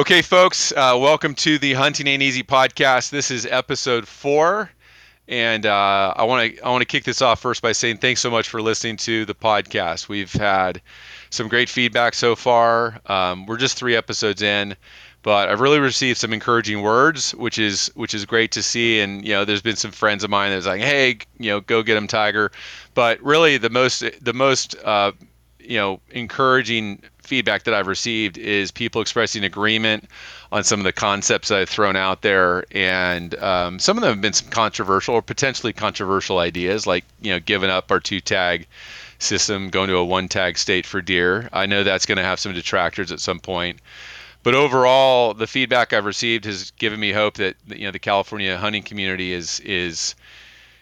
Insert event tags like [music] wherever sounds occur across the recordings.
Okay, folks, uh, welcome to the Hunting Ain't Easy podcast. This is episode four, and uh, I want to I want to kick this off first by saying thanks so much for listening to the podcast. We've had some great feedback so far. Um, we're just three episodes in, but I've really received some encouraging words, which is which is great to see. And you know, there's been some friends of mine that's like, hey, you know, go get him, Tiger. But really, the most the most uh, you know encouraging feedback that I've received is people expressing agreement on some of the concepts I've thrown out there, and um, some of them have been some controversial or potentially controversial ideas, like you know, giving up our two tag system, going to a one tag state for deer. I know that's going to have some detractors at some point. But overall, the feedback I've received has given me hope that you know the California hunting community is is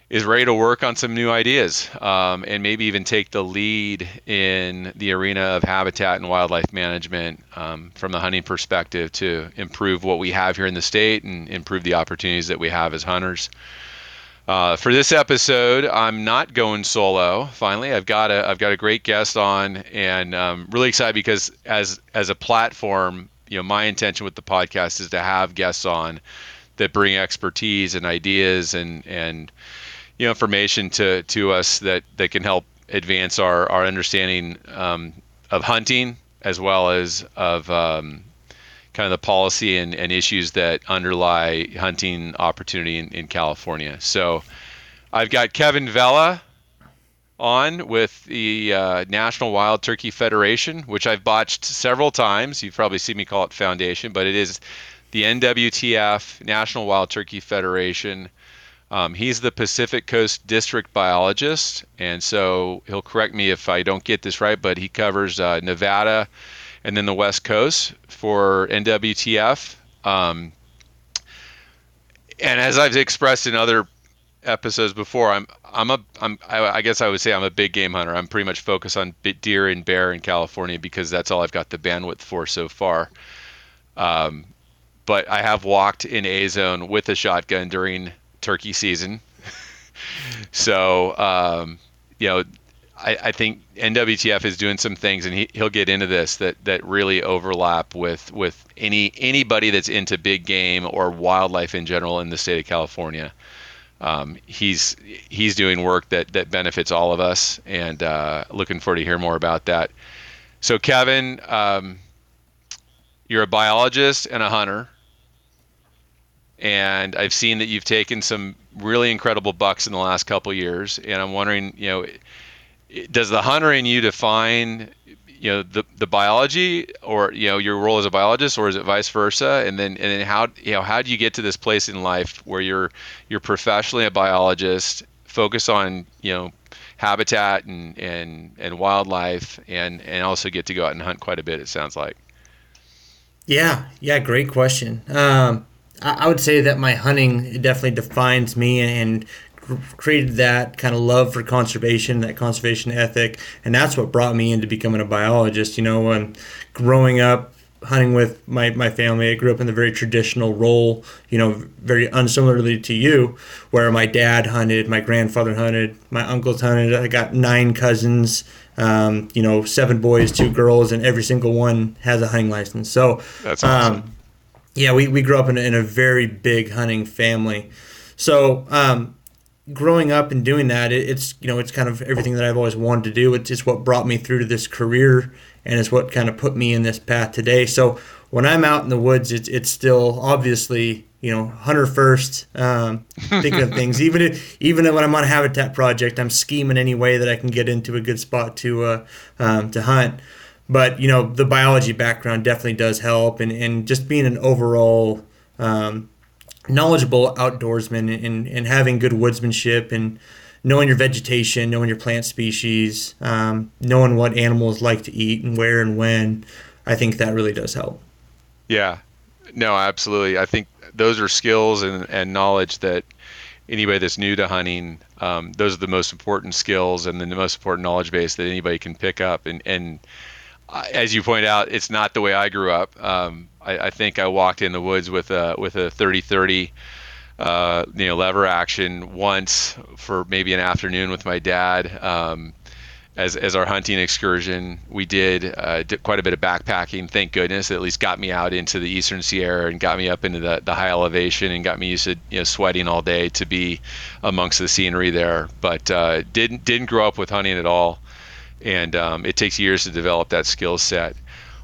is ready to work on some new ideas um, and maybe even take the lead in the arena of habitat and wildlife management um, from the hunting perspective to improve what we have here in the state and improve the opportunities that we have as hunters. Uh, for this episode, I'm not going solo. Finally, I've got a I've got a great guest on, and um, really excited because as as a platform, you know, my intention with the podcast is to have guests on that bring expertise and ideas and and you know information to to us that that can help advance our our understanding um, of hunting as well as of um, kind of the policy and, and issues that underlie hunting opportunity in, in California. So I've got Kevin Vela on with the uh, National Wild Turkey Federation, which I've botched several times. You've probably seen me call it Foundation, but it is the NWTF, National Wild Turkey Federation. Um, he's the Pacific Coast District biologist, and so he'll correct me if I don't get this right, but he covers uh, Nevada and then the West Coast for NWTF. Um, and as I've expressed in other episodes before, I'm I'm a I'm I guess I would say I'm a big game hunter. I'm pretty much focused on deer and bear in California because that's all I've got the bandwidth for so far. Um, but I have walked in a zone with a shotgun during turkey season. [laughs] so, um, you know, I, I, think NWTF is doing some things, and he, he'll get into this that that really overlap with with any anybody that's into big game or wildlife in general in the state of California. Um, he's he's doing work that that benefits all of us, and uh, looking forward to hear more about that. So, Kevin, um, you're a biologist and a hunter and I've seen that you've taken some really incredible bucks in the last couple years, and I'm wondering, you know, does the hunter in you define, you know, the, the biology or you know your role as a biologist, or is it vice versa? And then and then how you know how do you get to this place in life where you're you're professionally a biologist, focus on you know habitat and and and wildlife, and and also get to go out and hunt quite a bit. It sounds like. Yeah, yeah, great question. Um, I would say that my hunting definitely defines me and created that kind of love for conservation, that conservation ethic, and that's what brought me into becoming a biologist. You know, when growing up hunting with my, my family, I grew up in the very traditional role, you know, very unsimilarly to you, where my dad hunted, my grandfather hunted, my uncles hunted. I got nine cousins, um, you know, seven boys, two girls, and every single one has a hunting license. So that's awesome. Um, yeah, we, we grew up in a, in a very big hunting family. So, um, growing up and doing that, it, it's, you know, it's kind of everything that I've always wanted to do. It's, it's what brought me through to this career and it's what kind of put me in this path today. So, when I'm out in the woods, it's, it's still obviously, you know, hunter first, um, thinking of things. [laughs] Even if, even when I'm on a habitat project, I'm scheming any way that I can get into a good spot to, uh, um, to hunt but you know the biology background definitely does help and, and just being an overall um, knowledgeable outdoorsman and, and having good woodsmanship and knowing your vegetation knowing your plant species um, knowing what animals like to eat and where and when i think that really does help. Yeah. No absolutely. I think those are skills and, and knowledge that anybody that's new to hunting um, those are the most important skills and the most important knowledge base that anybody can pick up and and as you point out, it's not the way I grew up. Um, I, I, think I walked in the woods with a with a 30-30, uh, you know, lever action once for maybe an afternoon with my dad. Um, as, as our hunting excursion. We did, uh, did quite a bit of backpacking. Thank goodness, it at least got me out into the eastern Sierra and got me up into the, the high elevation and got me used to you know sweating all day to be amongst the scenery there. But uh, didn't didn't grow up with hunting at all, and um, it takes years to develop that skill set.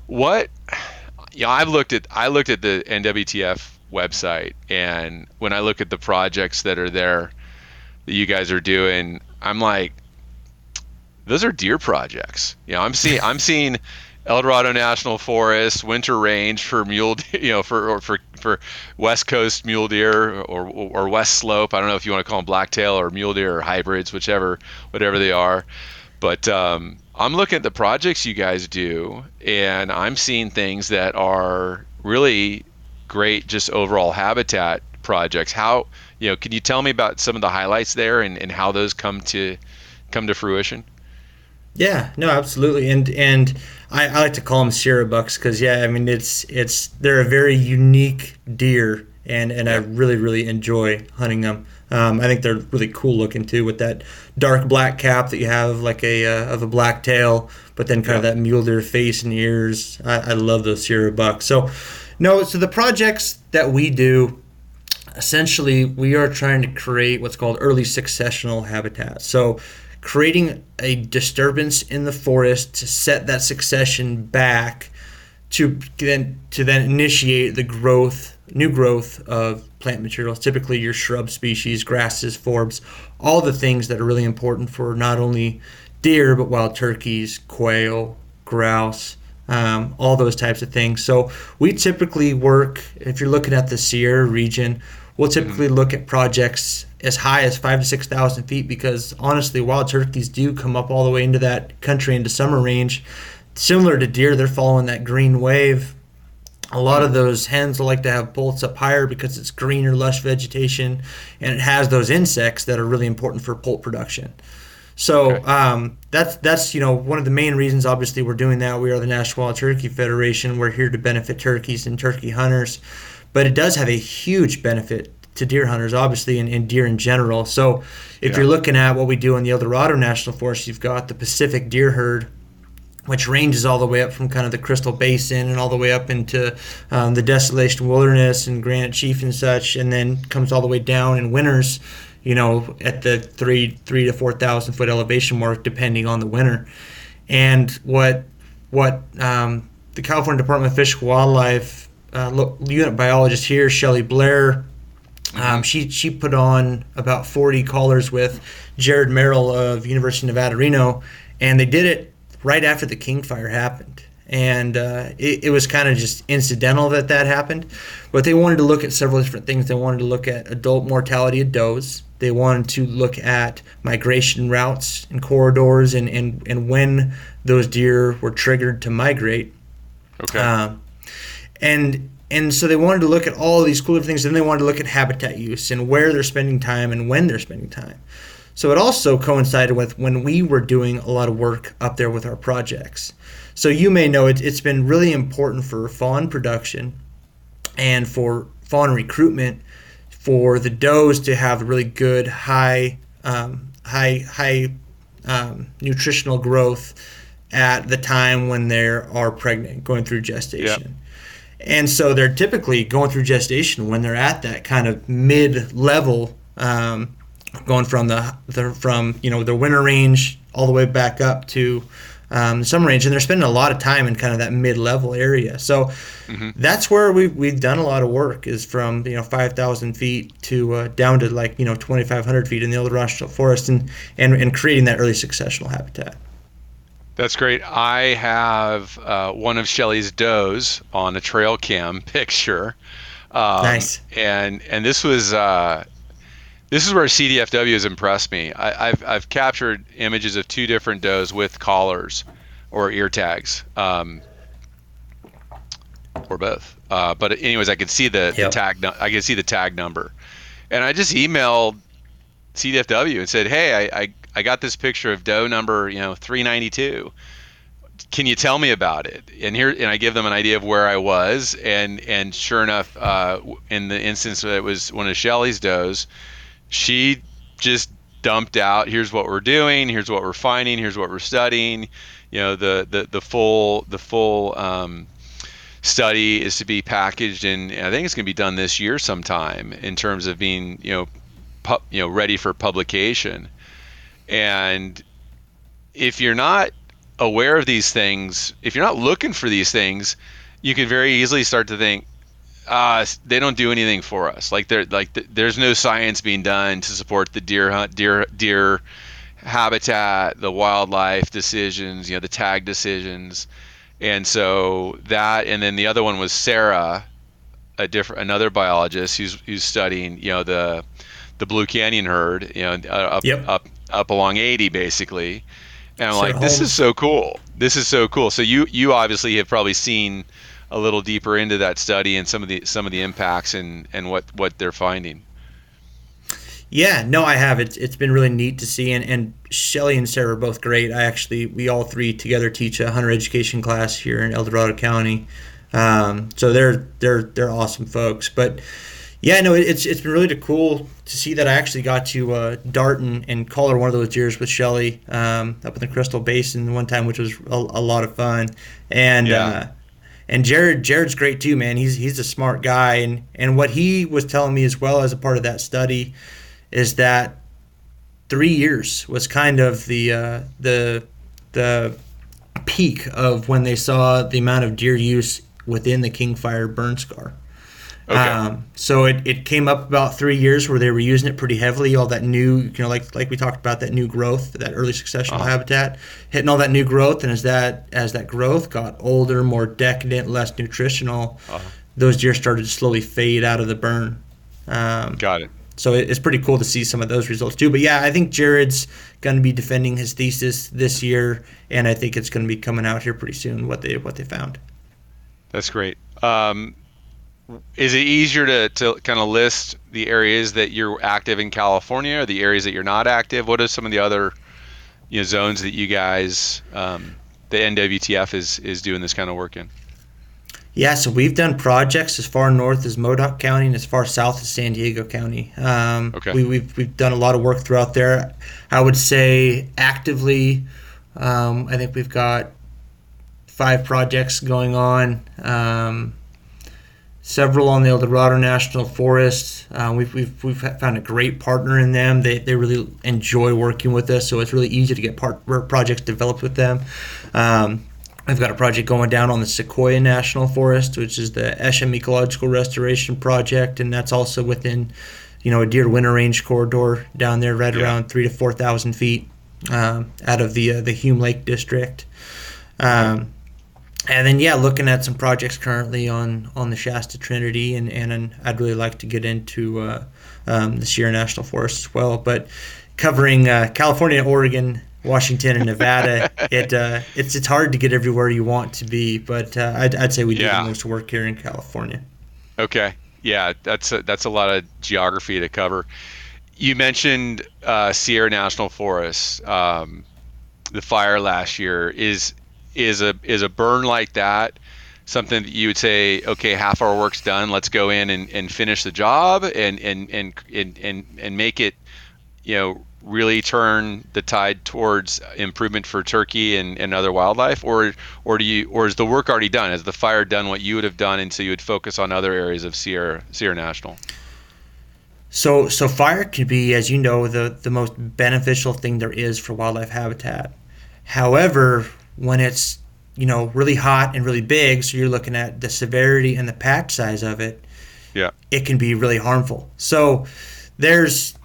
What, you know, I've looked at I looked at the NWTF website, and when I look at the projects that are there that you guys are doing, I'm like those are deer projects. You know, I'm seeing [laughs] I'm seeing El Dorado National Forest, Winter Range for mule, [laughs] you know, for for for West Coast mule deer or or West Slope. I don't know if you want to call them blacktail or mule deer or hybrids, whichever whatever they are. But um, I'm looking at the projects you guys do, and I'm seeing things that are really great, just overall habitat projects. How you know? Can you tell me about some of the highlights there and, and how those come to come to fruition? Yeah, no, absolutely, and and I, I like to call them Sierra bucks because yeah, I mean it's it's they're a very unique deer, and and I really really enjoy hunting them. Um, I think they're really cool looking too, with that dark black cap that you have like a uh, of a black tail, but then kind yeah. of that mule deer face and ears. I, I love those Sierra bucks. So, no, so the projects that we do, essentially, we are trying to create what's called early successional habitat. So creating a disturbance in the forest to set that succession back to then to then initiate the growth new growth of plant materials typically your shrub species grasses forbs all the things that are really important for not only deer but wild turkeys quail grouse um, all those types of things so we typically work if you're looking at the sierra region we'll typically mm-hmm. look at projects as high as five to six thousand feet because honestly, wild turkeys do come up all the way into that country into summer range. Similar to deer, they're following that green wave. A lot of those hens like to have bullets up higher because it's greener, lush vegetation, and it has those insects that are really important for poult production. So okay. um, that's that's you know one of the main reasons. Obviously, we're doing that. We are the National Wild Turkey Federation. We're here to benefit turkeys and turkey hunters, but it does have a huge benefit to deer hunters, obviously, and, and deer in general. So if yeah. you're looking at what we do in the El Dorado National Forest, you've got the Pacific deer herd, which ranges all the way up from kind of the Crystal Basin and all the way up into um, the Desolation Wilderness and Granite Chief and such, and then comes all the way down in winters, you know, at the three three to four thousand foot elevation mark, depending on the winter. And what what um, the California Department of Fish and Wildlife uh, unit biologist here, Shelley Blair, um, she she put on about 40 collars with Jared Merrill of University of Nevada, Reno, and they did it right after the King Fire happened. And uh, it, it was kind of just incidental that that happened. But they wanted to look at several different things. They wanted to look at adult mortality of does. They wanted to look at migration routes and corridors and, and, and when those deer were triggered to migrate. Okay. Um, and and so they wanted to look at all these cool things and they wanted to look at habitat use and where they're spending time and when they're spending time so it also coincided with when we were doing a lot of work up there with our projects. So you may know it, it's been really important for fawn production and for fawn recruitment for the does to have really good high um, high high um, nutritional growth at the time when they are pregnant going through gestation. Yep and so they're typically going through gestation when they're at that kind of mid level, um, going from the, the from you know the winter range all the way back up to um, the summer range, and they're spending a lot of time in kind of that mid level area. So mm-hmm. that's where we've we've done a lot of work is from you know five thousand feet to uh, down to like you know twenty five hundred feet in the old National Forest, and, and and creating that early successional habitat. That's great. I have uh, one of Shelly's does on a trail cam [laughs] picture. Um, nice. And and this was uh, this is where CDFW has impressed me. I, have I've captured images of two different does with collars or ear tags, um, or both. Uh, but anyways, I could see the, yep. the tag. I could see the tag number, and I just emailed CDFW and said, "Hey, I, I I got this picture of doe number, you know, 392. Can you tell me about it? And here, and I give them an idea of where I was, and and sure enough, uh, in the instance that it was one of Shelly's does, she just dumped out. Here's what we're doing. Here's what we're finding. Here's what we're studying. You know, the the the full the full um, study is to be packaged, and I think it's going to be done this year sometime in terms of being you know, pu- you know, ready for publication. And if you're not aware of these things, if you're not looking for these things, you can very easily start to think, uh, they don't do anything for us. Like there, like th- there's no science being done to support the deer hunt, deer, deer habitat, the wildlife decisions, you know, the tag decisions, and so that, and then the other one was Sarah, a different, another biologist who's who's studying, you know, the the Blue Canyon herd, you know, up yep. up up along 80 basically. And I'm Sarah like, this is so cool. This is so cool. So you you obviously have probably seen a little deeper into that study and some of the some of the impacts and and what what they're finding. Yeah, no, I have. It's it's been really neat to see, and and Shelly and Sarah are both great. I actually we all three together teach a hunter education class here in El Dorado County, um, so they're they're they're awesome folks. But yeah, no, it's it's been really cool to see that I actually got to uh, dart and, and collar one of those deers with Shelly um, up in the Crystal Basin one time, which was a, a lot of fun. And yeah. uh, and Jared Jared's great too, man. He's he's a smart guy, and and what he was telling me as well as a part of that study is that three years was kind of the uh, the the peak of when they saw the amount of deer use within the Kingfire burn scar. Okay. Um, so it, it came up about three years where they were using it pretty heavily. All that new, you know, like like we talked about that new growth, that early successional uh-huh. habitat, hitting all that new growth, and as that as that growth got older, more decadent, less nutritional, uh-huh. those deer started to slowly fade out of the burn. Um, got it. So it's pretty cool to see some of those results too. But yeah, I think Jared's going to be defending his thesis this year, and I think it's going to be coming out here pretty soon. What they what they found. That's great. Um, is it easier to, to kind of list the areas that you're active in California or the areas that you're not active? What are some of the other you know, zones that you guys, um, the NWTF is, is doing this kind of work in? Yeah, so we've done projects as far north as Modoc County and as far south as San Diego County. Um, okay. We, have we've, we've done a lot of work throughout there. I would say actively, um, I think we've got five projects going on. Um, several on the El Dorado National Forest. Uh, we've, we've, we've found a great partner in them. They, they really enjoy working with us, so it's really easy to get part, projects developed with them. Um, I've got a project going down on the Sequoia National Forest, which is the Esham Ecological Restoration Project, and that's also within, you know, a deer winter range corridor down there, right yeah. around three to four thousand feet um, out of the uh, the Hume Lake District. Um, and then yeah, looking at some projects currently on on the Shasta Trinity, and and I'd really like to get into uh, um, the Sierra National Forest as well. But covering uh, California, Oregon, Washington, and Nevada, [laughs] it uh, it's it's hard to get everywhere you want to be. But uh, I'd, I'd say we do yeah. the most work here in California. Okay, yeah, that's a, that's a lot of geography to cover. You mentioned uh, Sierra National Forest. Um, the fire last year is is a is a burn like that something that you would say, okay, half our work's done. Let's go in and, and finish the job and, and, and, and, and, and make it, you know, really turn the tide towards improvement for turkey and, and other wildlife or or do you or is the work already done? Has the fire done what you would have done and so you would focus on other areas of Sierra Sierra National? So so fire can be, as you know, the, the most beneficial thing there is for wildlife habitat. However, when it's you know really hot and really big so you're looking at the severity and the patch size of it yeah. it can be really harmful. So there's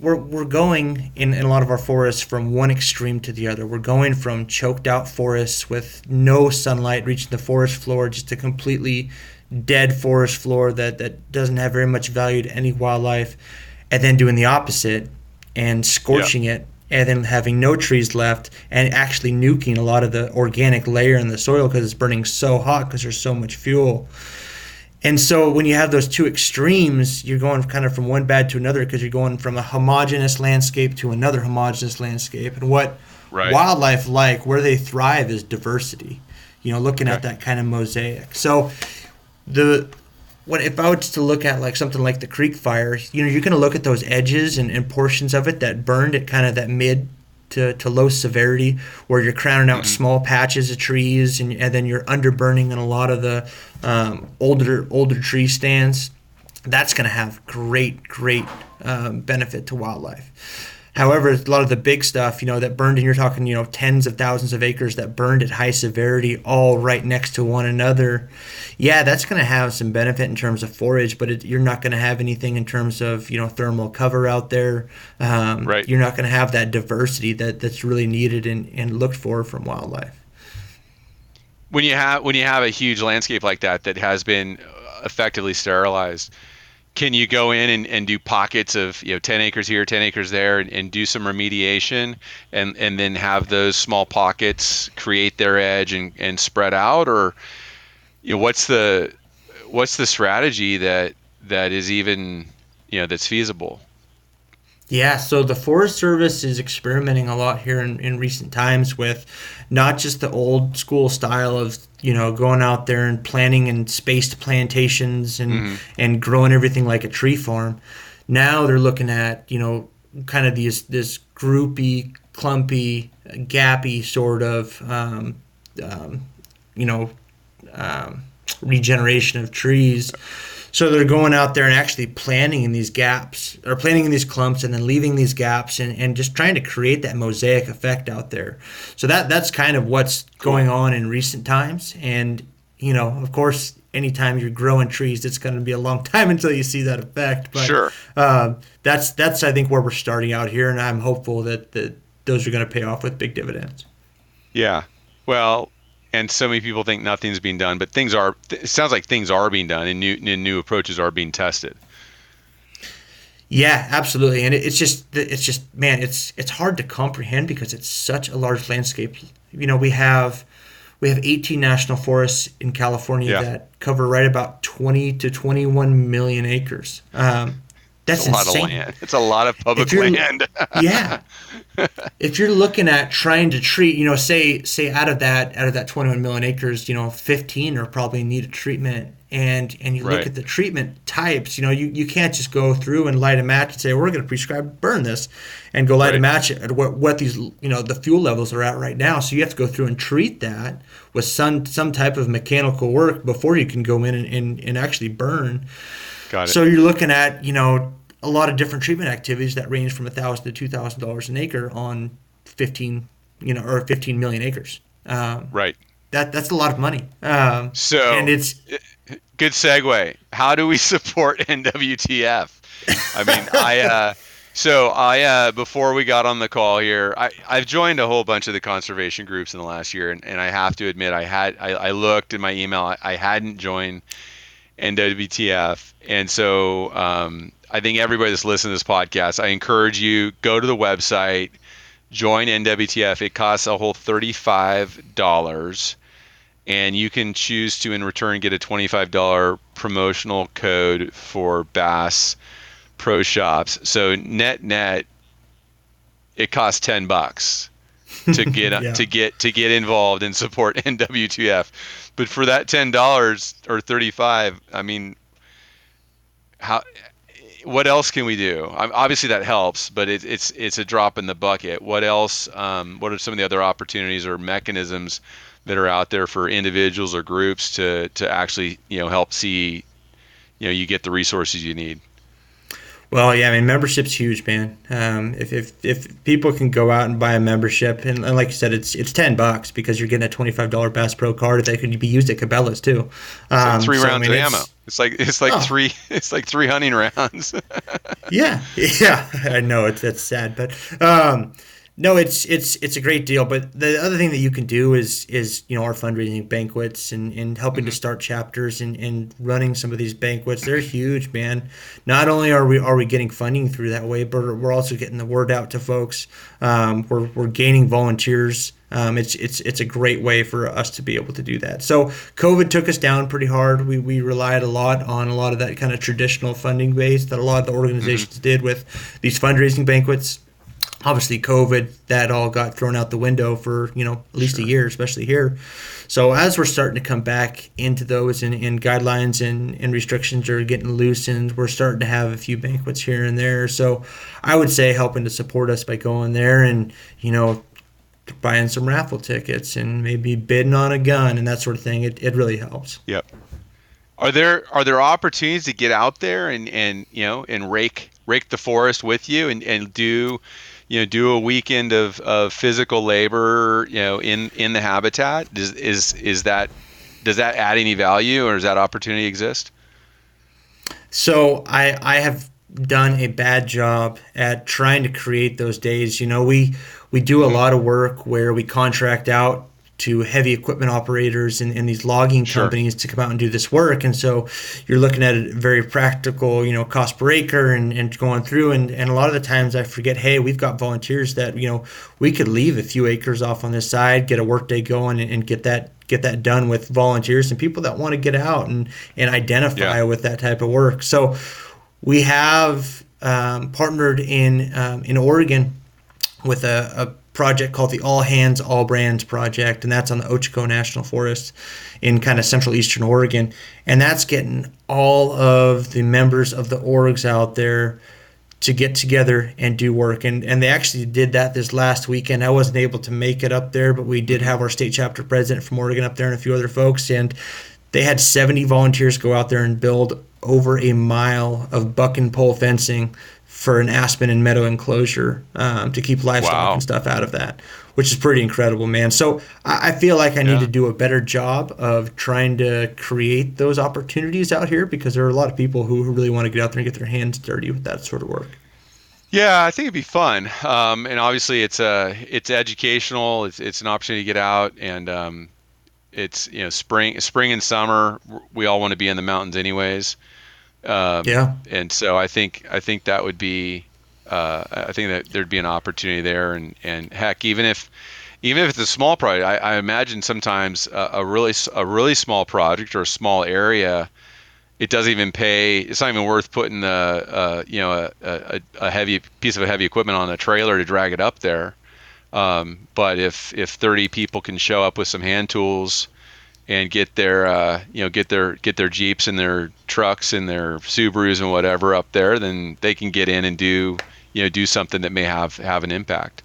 we're, we're going in, in a lot of our forests from one extreme to the other. We're going from choked out forests with no sunlight reaching the forest floor just a completely dead forest floor that, that doesn't have very much value to any wildlife and then doing the opposite and scorching yeah. it and then having no trees left and actually nuking a lot of the organic layer in the soil because it's burning so hot because there's so much fuel. And so when you have those two extremes, you're going kind of from one bad to another because you're going from a homogeneous landscape to another homogeneous landscape. And what right. wildlife like, where they thrive, is diversity. You know, looking okay. at that kind of mosaic. So the what if I was to look at like something like the creek fire, you know, you're going to look at those edges and, and portions of it that burned at kind of that mid to, to low severity where you're crowning out mm-hmm. small patches of trees and, and then you're underburning in a lot of the um, older older tree stands. That's going to have great, great um, benefit to wildlife. However, a lot of the big stuff, you know, that burned, and you're talking, you know, tens of thousands of acres that burned at high severity, all right next to one another. Yeah, that's going to have some benefit in terms of forage, but it, you're not going to have anything in terms of, you know, thermal cover out there. Um, right. You're not going to have that diversity that, that's really needed and, and looked for from wildlife. When you have when you have a huge landscape like that that has been effectively sterilized, can you go in and, and do pockets of you know 10 acres here 10 acres there and, and do some remediation and and then have those small pockets create their edge and, and spread out? Or you know what's the what's the strategy that that is even you know that's feasible yeah, so the Forest Service is experimenting a lot here in, in recent times with not just the old school style of you know going out there and planting and spaced plantations and mm-hmm. and growing everything like a tree farm. Now they're looking at you know kind of these this groupy, clumpy, gappy sort of um, um, you know um, regeneration of trees so they're going out there and actually planting in these gaps or planting in these clumps and then leaving these gaps and, and just trying to create that mosaic effect out there. So that that's kind of what's going on in recent times. And, you know, of course, anytime you're growing trees, it's going to be a long [laughs] time until you see that effect. But sure. Uh, that's that's I think where we're starting out here, and I'm hopeful that, that those are going to pay off with big dividends. Yeah. Well, and so many people think nothing's being done, but things are. It sounds like things are being done, and new and new approaches are being tested. Yeah, absolutely, and it's just it's just man, it's it's hard to comprehend because it's such a large landscape. You know, we have we have 18 national forests in California yeah. that cover right about 20 to 21 million acres. Um, that's a lot insane. of land. It's a lot of public land. [laughs] yeah. If you're looking at trying to treat, you know, say say out of that out of that 21 million acres, you know, 15 are probably need a treatment, and and you right. look at the treatment types. You know, you, you can't just go through and light a match and say we're going to prescribe burn this, and go light right. a match at what what these you know the fuel levels are at right now. So you have to go through and treat that with some some type of mechanical work before you can go in and, and, and actually burn. Got it. So you're looking at you know a lot of different treatment activities that range from a thousand to two thousand dollars an acre on fifteen you know or fifteen million acres. Um, right. That that's a lot of money. Um, so and it's good segue. How do we [laughs] support NWTF? I mean, I. Uh, so I uh, before we got on the call here, I, I've joined a whole bunch of the conservation groups in the last year, and, and I have to admit I had I, I looked in my email I, I hadn't joined NWTF, and so um, I think everybody that's listening to this podcast, I encourage you go to the website, join NWTF. It costs a whole thirty-five dollars, and you can choose to, in return, get a twenty-five dollar promotional code for Bass Pro Shops. So net net, it costs ten bucks to get [laughs] yeah. to get to get involved and support [laughs] NWTF. But for that ten dollars or thirty five, I mean, how? What else can we do? Obviously that helps, but it, it's it's a drop in the bucket. What else? Um, what are some of the other opportunities or mechanisms that are out there for individuals or groups to to actually you know help see, you know, you get the resources you need? Well, yeah, I mean, membership's huge, man. Um, if, if, if people can go out and buy a membership, and, and, like you said, it's it's ten bucks because you're getting a twenty five dollar Bass Pro card that could be used at Cabela's too. Um, like three so, rounds I mean, of ammo. It's like it's like oh. three [laughs] it's like three hunting rounds. yeah, [laughs] yeah, I know it's that's sad, but um, no, it's it's it's a great deal. But the other thing that you can do is is you know our fundraising banquets and, and helping mm-hmm. to start chapters and, and running some of these banquets. They're huge, man. Not only are we are we getting funding through that way, but we're also getting the word out to folks. Um, we're we're gaining volunteers. Um, it's it's it's a great way for us to be able to do that. So COVID took us down pretty hard. We we relied a lot on a lot of that kind of traditional funding base that a lot of the organizations mm-hmm. did with these fundraising banquets obviously COVID, that all got thrown out the window for you know at least sure. a year, especially here. So as we're starting to come back into those and, and guidelines and, and restrictions are getting loosened, we're starting to have a few banquets here and there. So I would say helping to support us by going there and you know buying some raffle tickets and maybe bidding on a gun and that sort of thing. It, it really helps. Yep. Are there are there opportunities to get out there and, and you know and rake rake the forest with you and, and do you know do a weekend of, of physical labor you know in in the habitat? Is is is that does that add any value or does that opportunity exist? So i i have done a bad job at trying to create those days. You know we we do a mm-hmm. lot of work where we contract out to heavy equipment operators and, and these logging sure. companies to come out and do this work. And so you're looking at a very practical, you know, cost per acre and, and going through. And, and a lot of the times I forget, hey, we've got volunteers that, you know, we could leave a few acres off on this side, get a workday going and, and get that get that done with volunteers and people that want to get out and, and identify yeah. with that type of work. So we have um, partnered in um, in Oregon with a, a project called the All Hands All Brands project, and that's on the Ochoco National Forest in kind of central eastern Oregon, and that's getting all of the members of the orgs out there to get together and do work. And and they actually did that this last weekend. I wasn't able to make it up there, but we did have our state chapter president from Oregon up there and a few other folks, and they had 70 volunteers go out there and build over a mile of buck and pole fencing for an aspen and meadow enclosure um, to keep livestock wow. and stuff out of that, which is pretty incredible, man. So I, I feel like I need to do a better job of trying to create those opportunities out here because there are a lot of people who, who really want to get out there and get their hands dirty with that sort of work. Yeah, I think it'd be fun, um, and obviously it's a uh, it's educational. It's it's an opportunity to get out, and um, it's you know spring spring and summer. We all want to be in the mountains anyways. Um, yeah. And so I think I think that would be uh, I think that there'd be an opportunity there, and and heck, even if even if it's a small project, I, I imagine sometimes a, a, really a really small project or a small area, it doesn't even pay. It's not even worth putting the uh, you know a, a, a, heavy piece of heavy equipment on a trailer to drag it up there. Um, but if if 30 people can show up with some hand tools and get their uh, you know get their get their jeeps and their trucks and their Subarus and whatever up there, then they can get in and do you know do something that may have have an impact.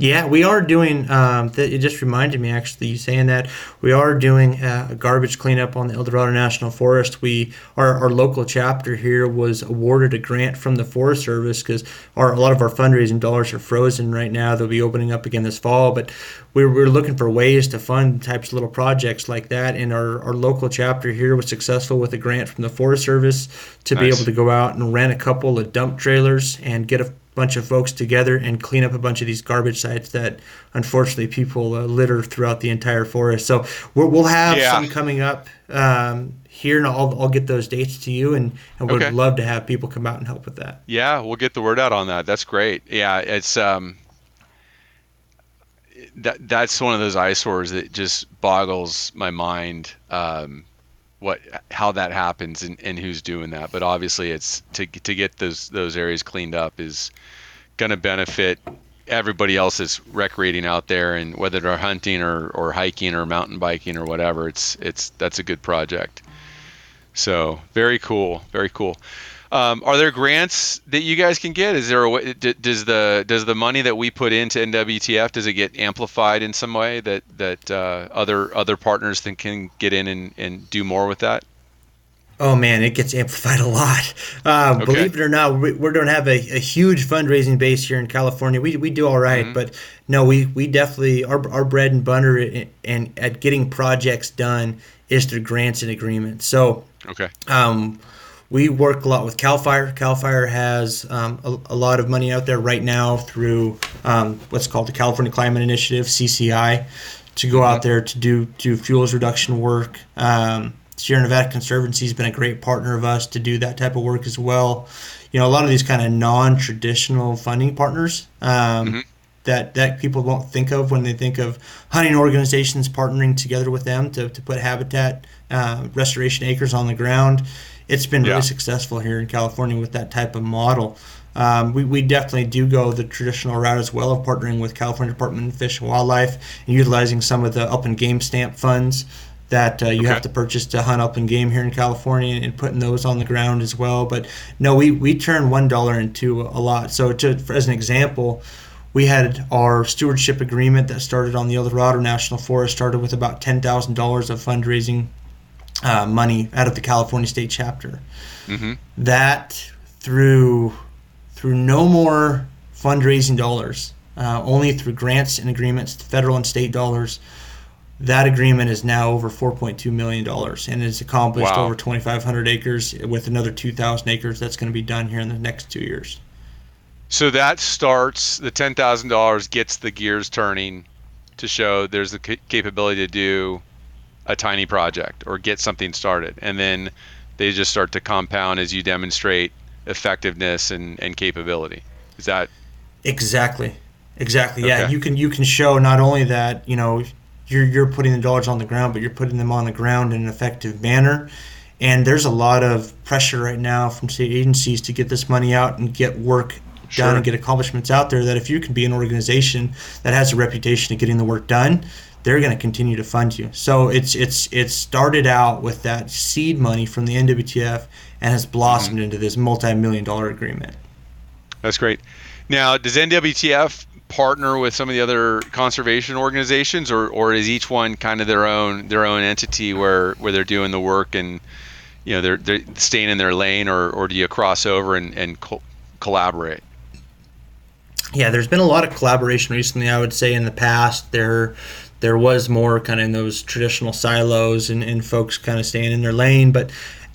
Yeah, we are doing. Um, th- it just reminded me actually you saying that we are doing a garbage cleanup on the El Dorado National Forest. We our, our local chapter here was awarded a grant from the Forest Service because our a lot of our fundraising dollars are frozen right now. They'll be opening up again this fall, but we're, we're looking for ways to fund types of little projects like that. And our, our local chapter here was successful with a grant from the Forest Service to nice. be able to go out and rent a couple of dump trailers and get a bunch of folks together and clean up a bunch of these garbage sites that unfortunately people uh, litter throughout the entire forest. So we will have yeah. some coming up um, here, and I'll, I'll get those dates to you, and, and would okay. love to have people come out and help with that. Yeah, we'll get the word out on that. That's great. Yeah, it's um, that that's one of those eyesores that just boggles my mind. Um, what how that happens and, and who's doing that. But obviously, it's to to get those those areas cleaned up is going to benefit everybody else that's recreating out there, and whether they're hunting or, or hiking or mountain biking or whatever, it's it's that's a good project. So very cool, very cool. Um, are there grants that you guys can get? Is there a way, does the does the money that we put into NWTF does it get amplified in some way that that uh, other other partners then can get in and, and do more with that? Oh man, it gets amplified a lot. Um, okay. Believe it or not, we, we don't have a, a, huge fundraising base here in California. We, we do all right, mm-hmm. but no, we, we definitely our, our bread and butter and, and at getting projects done is through grants and agreements. So okay. Um, we work a lot with Cal Fire. Cal Fire has um, a, a, lot of money out there right now through um, what's called the California Climate Initiative (CCI) to go out there to do do fuels reduction work. Um, Sierra Nevada Conservancy has been a great partner of us to do that type of work as well. You know, a lot of these kind of non-traditional funding partners um, mm-hmm. that that people won't think of when they think of hunting organizations partnering together with them to, to put habitat uh, restoration acres on the ground it's been really yeah. successful here in California with that type of model. Um, we, we definitely do go the traditional route as well of partnering with California Department of Fish and Wildlife and utilizing some of the upland game stamp funds that uh, you okay. have to purchase to hunt upland game here in California and putting those on the ground as well. But no, we, we turn one dollar into a lot. So to, for, as an example, we had our stewardship agreement that started on the El Dorado National Forest started with about ten thousand dollars of fundraising uh, money out of the California State Chapter. Mm-hmm. That through through no more fundraising dollars, uh, only through grants and agreements, federal and state dollars. That agreement is now over 4.2 million dollars and has accomplished wow. over 2,500 acres with another 2,000 acres that's going to be done here in the next two years. So that starts the ten thousand dollars gets the gears turning to show there's the capability to do a tiny project or get something started, and then they just start to compound as you demonstrate effectiveness and, and capability. Is that exactly exactly? Okay. Yeah, you can you can show not only that you know you're you're putting the dollars on the ground, but you're putting them on the ground in an effective manner. And there's a lot of pressure right now from state agencies to get this money out and get work sure. done and get accomplishments out there. That if you can be an organization that has a reputation of getting the work done, they're going to continue to fund you. So it's it's it started out with that seed money from the NWTF and has blossomed mm-hmm. into this multi-million dollar agreement. That's great. Now, does NWTF partner with some of the other conservation organizations, or, or is each one kind of their own their own entity where, where they're doing the work and you know they're, they're staying in their lane, or, or do you cross over and, and co- collaborate? Yeah, there's been a lot of collaboration recently. I would say in the past there there was more kind of in those traditional silos and, and folks kind of staying in their lane, but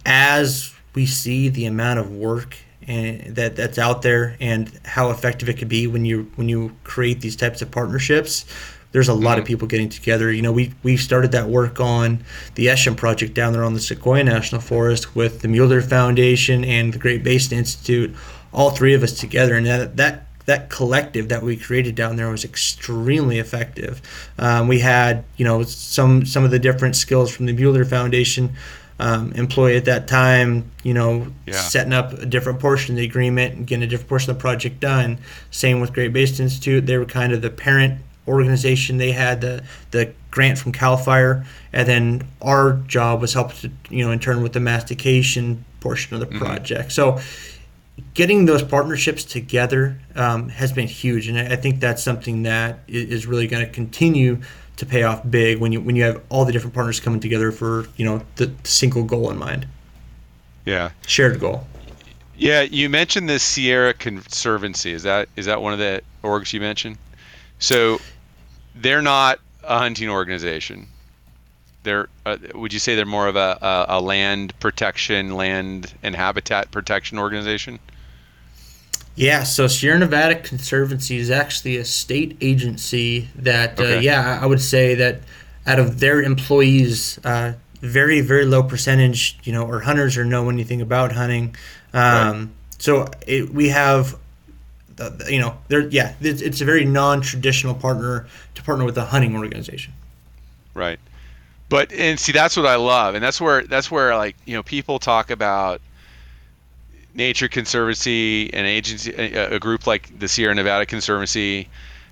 as we see the amount of work and that that's out there and how effective it could be when you when you create these types of partnerships there's a lot of people getting together. You know we we started that work on the Esham project down there on the Sequoia National Forest with the Mule Deer Foundation and the Great Basin Institute all three of us together and that that that collective that we created down there was extremely effective. Um, we had, you know, some some of the different skills from the Mule Deer Foundation um, employee at that time, you know, yeah. setting up a different portion of the agreement and getting a different portion of the project done. Same with Great Basin Institute; they were kind of the parent organization. They had the the grant from Cal Fire, and then our job was help to, you know, in turn with the mastication portion of the mm-hmm. project. So getting those partnerships together um, has been huge, and I think that's something that is really going to continue to pay off big when you when you have all the different partners coming together for you know the single goal in mind. Yeah. Shared goal. Yeah, you mentioned the Sierra Conservancy. Is that is that one of the orgs you mentioned? So they're not a hunting organization. They're uh, would you say they're more of a, a, a land protection, land and habitat protection organization? Yeah, so Sierra Nevada Conservancy is actually a state agency that, uh, okay. uh, yeah, I would say that out of their employees, uh, very, very low percentage, you know, or hunters or know anything about hunting. Um, right. So it, we have, you know, there, yeah, it's, it's a very non-traditional partner to partner with a hunting organization. Right, but and see that's what I love, and that's where that's where like you know people talk about Nature Conservancy, and agency, a, group like the Sierra Nevada Conservancy,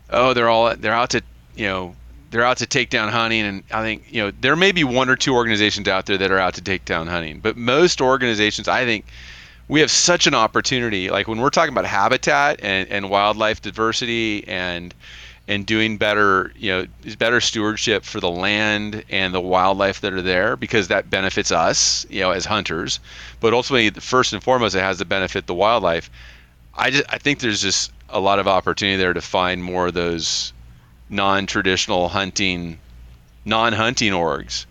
oh, they're all they're out to you know they're out to take down hunting, and I think you know there may be one or two organizations out there that are out to take down hunting, but most organizations, I think, we have such an opportunity. Like when we're talking about habitat and, and wildlife diversity and and doing better, you know, better stewardship for the land and the wildlife that are there because that benefits us, you know, as hunters. But ultimately, first and foremost, it has to benefit the wildlife. I just I think there's just a lot of opportunity there to find more of those non-traditional hunting, non-hunting orgs,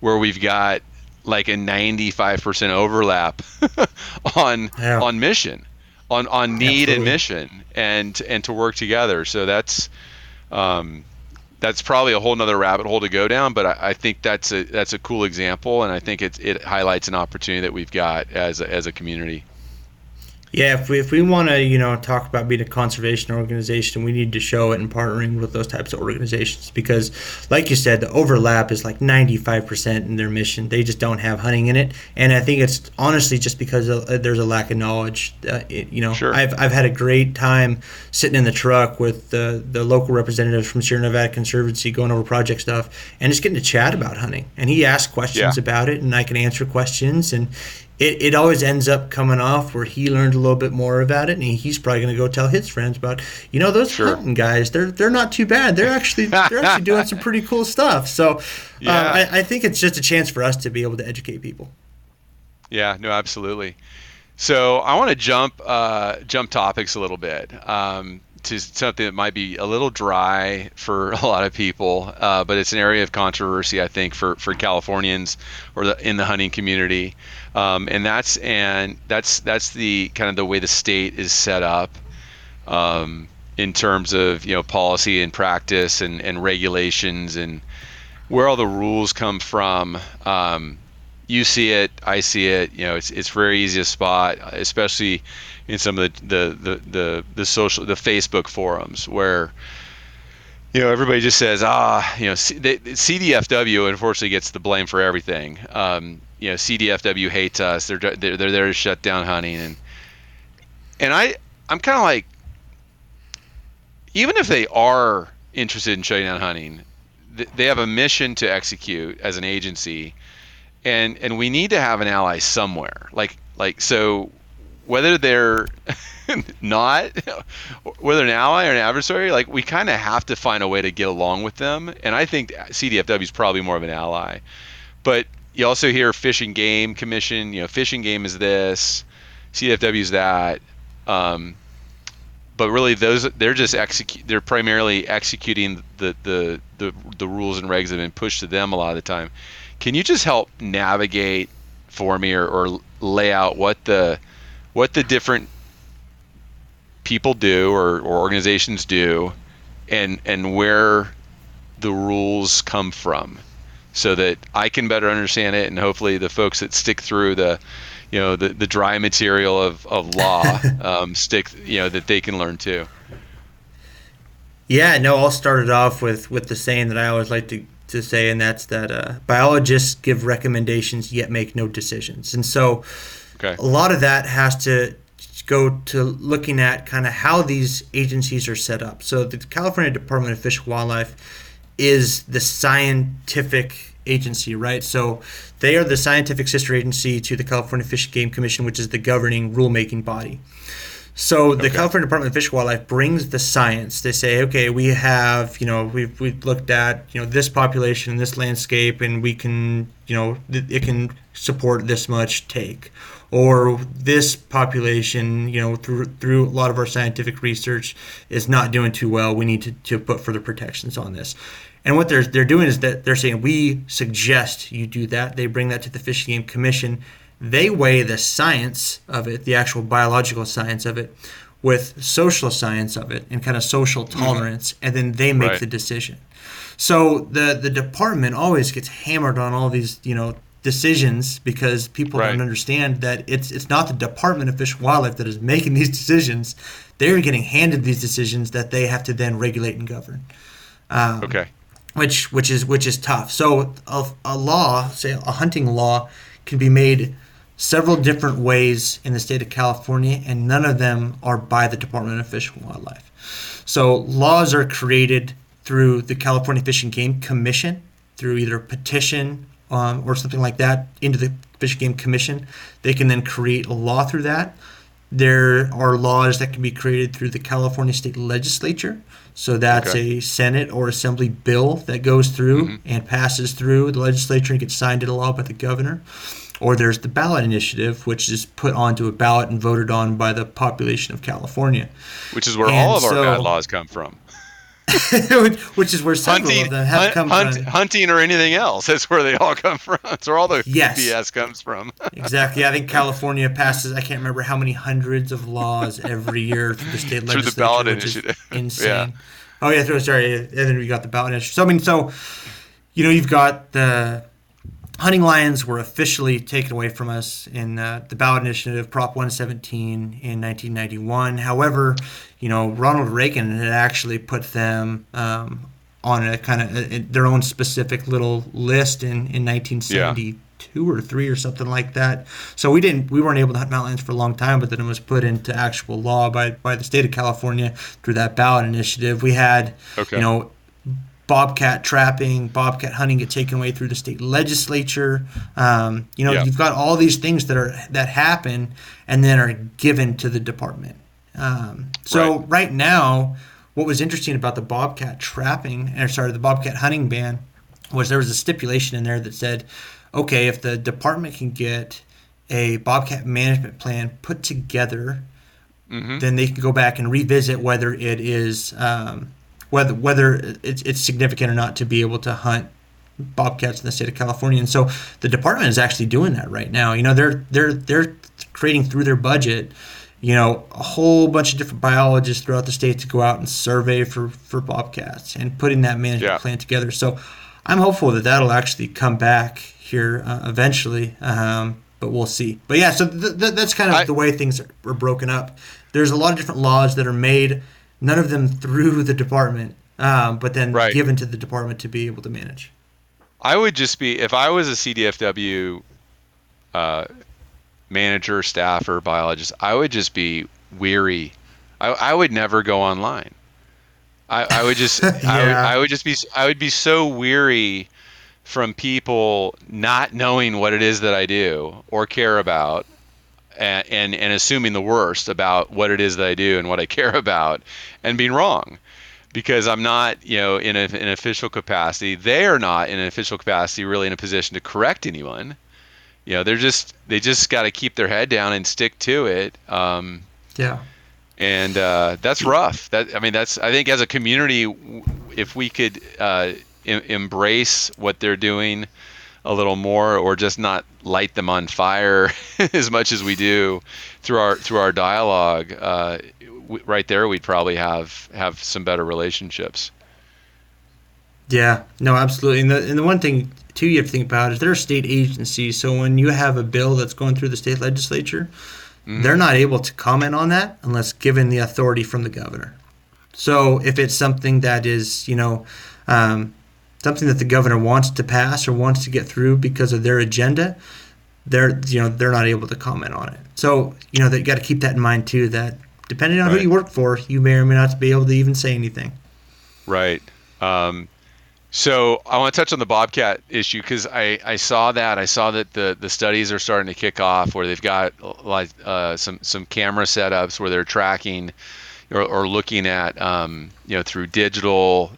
where we've got like a 95% overlap [laughs] on yeah. on mission, on on need Absolutely. and mission, and and to work together. So that's um, that's probably a whole nother rabbit hole to go down, but I, I, think that's a that's a cool example, and I think it it highlights an opportunity that we've got as a, as a community. Yeah, if we, if we want to, you know, talk about being a conservation organization, we need to show it in partnering with those types of organizations because, like you said, the overlap is like 95% in their mission. They just don't have hunting in it. And I think it's honestly just because uh, there's a lack of knowledge. Uh, it, you know, Sure. I've, I've had a great time sitting in the truck with the, the local representatives from Sierra Nevada Conservancy going over project stuff and just getting to chat about hunting. And he asked questions Yeah. about it, and I can answer questions. And it, it always ends up coming off where he learned a little bit more about it, and he's probably going to go tell his friends about, you know, those Sure. hunting guys. They're they're not too bad. They're actually they're actually [laughs] doing some pretty cool stuff. So, Yeah. um, I, I think it's just a chance for us to be able to educate people. Yeah, no, absolutely. So I want to jump uh, jump topics a little bit um, to something that might be a little dry for [laughs] a lot of people, uh, but it's an area of controversy, I think, for, for Californians or the, in the hunting community, um, and that's and that's that's the kind of the way the state is set up um, in terms of you know policy and practice and, and regulations and where all the rules come from. Um, you see it, I see it. You know, it's it's very easy to spot, especially in some of the the the the, the social the Facebook forums where you know everybody just says ah you know C, they, CDFW unfortunately gets the blame for everything. Um, you know CDFW hates us. They're they're they're there to shut down hunting and and I I'm kind of like even if they are interested in shutting down hunting, th- they have a mission to execute as an agency and and we need to have an ally somewhere. Like like so whether they're [laughs] not whether an ally or an adversary like we kind of have to find a way to get along with them. And i think cdfw is probably more of an ally. But you also hear fish and game commission you know Fish and Game is this cdfw is that. Um, but really those they're just execute they're primarily executing the, the the the rules and regs that have been pushed to them a lot of the time can you just help navigate for me or, or lay out what the what the different people do or, or organizations do and and where the rules come from so that I can better understand it and hopefully the folks that stick through the you know the, the dry material of, of law [laughs] um, stick you know that they can learn too. Yeah, no, I'll start it off with, with the saying that I always like to, to say, and that's that uh, biologists give recommendations yet make no decisions. And so okay a lot of that has to go to looking at kind of how these agencies are set up. So the California Department of Fish and Wildlife is the scientific agency, right? So they are the scientific sister agency to the California Fish and Game Commission, which is the governing rulemaking body. So the Okay. California Department of Fish and Wildlife brings the science. They say, okay, we have, you know, we've, we've looked at, you know, this population, and this landscape, and we can, you know, th- it can support this much take. Or this population, you know, through through a lot of our scientific research is not doing too well. We need to, to put further protections on this. And what they're they're doing is that they're saying we suggest you do that. They bring that to the Fish and Game Commission. They weigh the science of it, the actual biological science of it, with social science of it and kind of social mm-hmm. tolerance, and then they make Right. the decision. So the the department always gets hammered on all these you know decisions because people Right. don't understand that it's it's not the Department of Fish and Wildlife that is making these decisions. They're getting handed these decisions that they have to then regulate and govern um, okay which which is which is tough. So a, a law, say a hunting law, can be made several different ways in the state of California, and none of them are by the Department of Fish and Wildlife. So laws are created through the California Fish and Game Commission through either petition um, or something like that into the Fish and Game Commission. They can then create a law through that. There are laws that can be created through the California State Legislature. So that's Okay. a Senate or Assembly bill that goes through and passes through the legislature and gets signed into law by the governor. Or there's the ballot initiative, which is put onto a ballot and voted on by the population of California, which is where And all of our bad laws come from [laughs] which is where several hunting of them have hunt- come hunt- from. hunting or anything else [laughs] that's where they all come from that's where all the Yes. bs comes from [laughs] Exactly. I think California passes. I can't remember how many hundreds of laws every year through the state legislature. Through the ballot which is initiative. insane. Yeah. Oh yeah, through, sorry. And then we got the ballot initiative. So I mean, so you know, you've got the hunting lions were officially taken away from us in uh, the ballot initiative Prop 117 in 1991. However, you know Ronald Reagan had actually put them um, on a kind of their own specific little list in in 1972 yeah. or three or something like that. So we didn't we weren't able to hunt mountain lions for a long time, but then it was put into actual law by by the state of California through that ballot initiative. We had okay. you know bobcat trapping, bobcat hunting get taken away through the state legislature. Um, you know, yeah. you've got all these things that are that happen and then are given to the department. Um, so right. right. now, what was interesting about the bobcat trapping, or sorry, the bobcat hunting ban, was there was a stipulation in there that said, okay, if the department can get a bobcat management plan put together. Mm-hmm. Then they can go back and revisit whether it is um, whether whether it's, it's significant or not to be able to hunt bobcats in the state of California. And so the department is actually doing that right now. You know, they're they're they're creating through their budget, you know, a whole bunch of different biologists throughout the state to go out and survey for for bobcats and putting that management yeah. plan together. So I'm hopeful that that'll actually come back here uh, eventually. Um, but we'll see. But yeah, so th- th- that's kind of I, the way things are, are broken up. There's a lot of different laws that are made none of them through the department, um, but then right. given to the department to be able to manage. I would just be if I was a CDFW uh, manager, staffer, biologist. I would just be weary. I, I would never go online. I, I would just yeah. [laughs] I, would, I would just be I would be so weary from people not knowing what it is that I do or care about and, and, and assuming the worst about what it is that I do and what I [laughs] care about and being wrong because I'm not, you know, in, a, in an official capacity. They are not in an official capacity really in a position to correct anyone. You know, they're just they just got to keep their head down and stick to it. Um, yeah. And uh, that's rough. That I mean, that's I think as a community, if we could uh, em- embrace what they're doing a little more or just not light them on fire [laughs] as much as we do through our through our dialogue uh, right there we'd probably have have some better relationships. Yeah no absolutely. And the, and the one thing too you have to think about is they're state agencies. So when you have a bill that's going through the state legislature mm-hmm. they're not able to comment on that unless given the authority from the governor. So if it's something that is you know um, something that the governor wants to pass or wants to get through because of their agenda, they're you know they're not able to comment on it. So you know they got to keep that in mind too. That depending on right. who you work for, you may or may not be able to even say anything. Right. Um, so I want to touch on the bobcat issue because I, I saw that I saw that the, the studies are starting to kick off where they've got like uh, some some camera setups where they're tracking or, or looking at um, you know through digital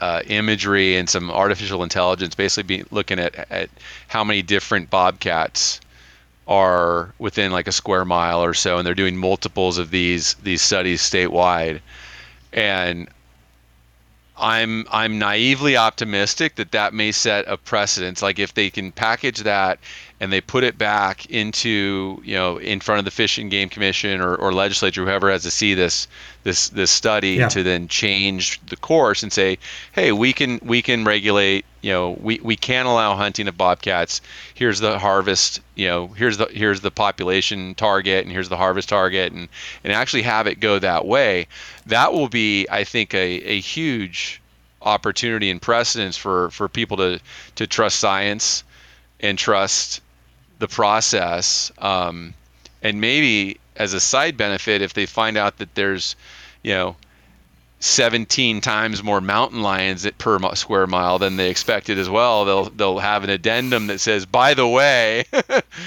uh, imagery and some artificial intelligence, basically be looking at, at how many different bobcats are within like a square mile or so, and they're doing multiples of these these studies statewide. And I'm I'm naively optimistic that that may set a precedence. Like if they can package that and they put it back into you know in front of the Fish and Game Commission or, or legislature, whoever has to see this this this study yeah. to then change the course and say, hey, we can we can regulate. You know, we, we can allow hunting of bobcats. Here's the harvest. You know, here's the here's the population target, and here's the harvest target, and and actually have it go that way. That will be, I think, a, a huge opportunity and precedence for for people to to trust science and trust the process. Um, and maybe as a side benefit, if they find out that there's, you know, 17 times more mountain lions per square mile than they expected as well, they'll they'll have an addendum that says, by the way,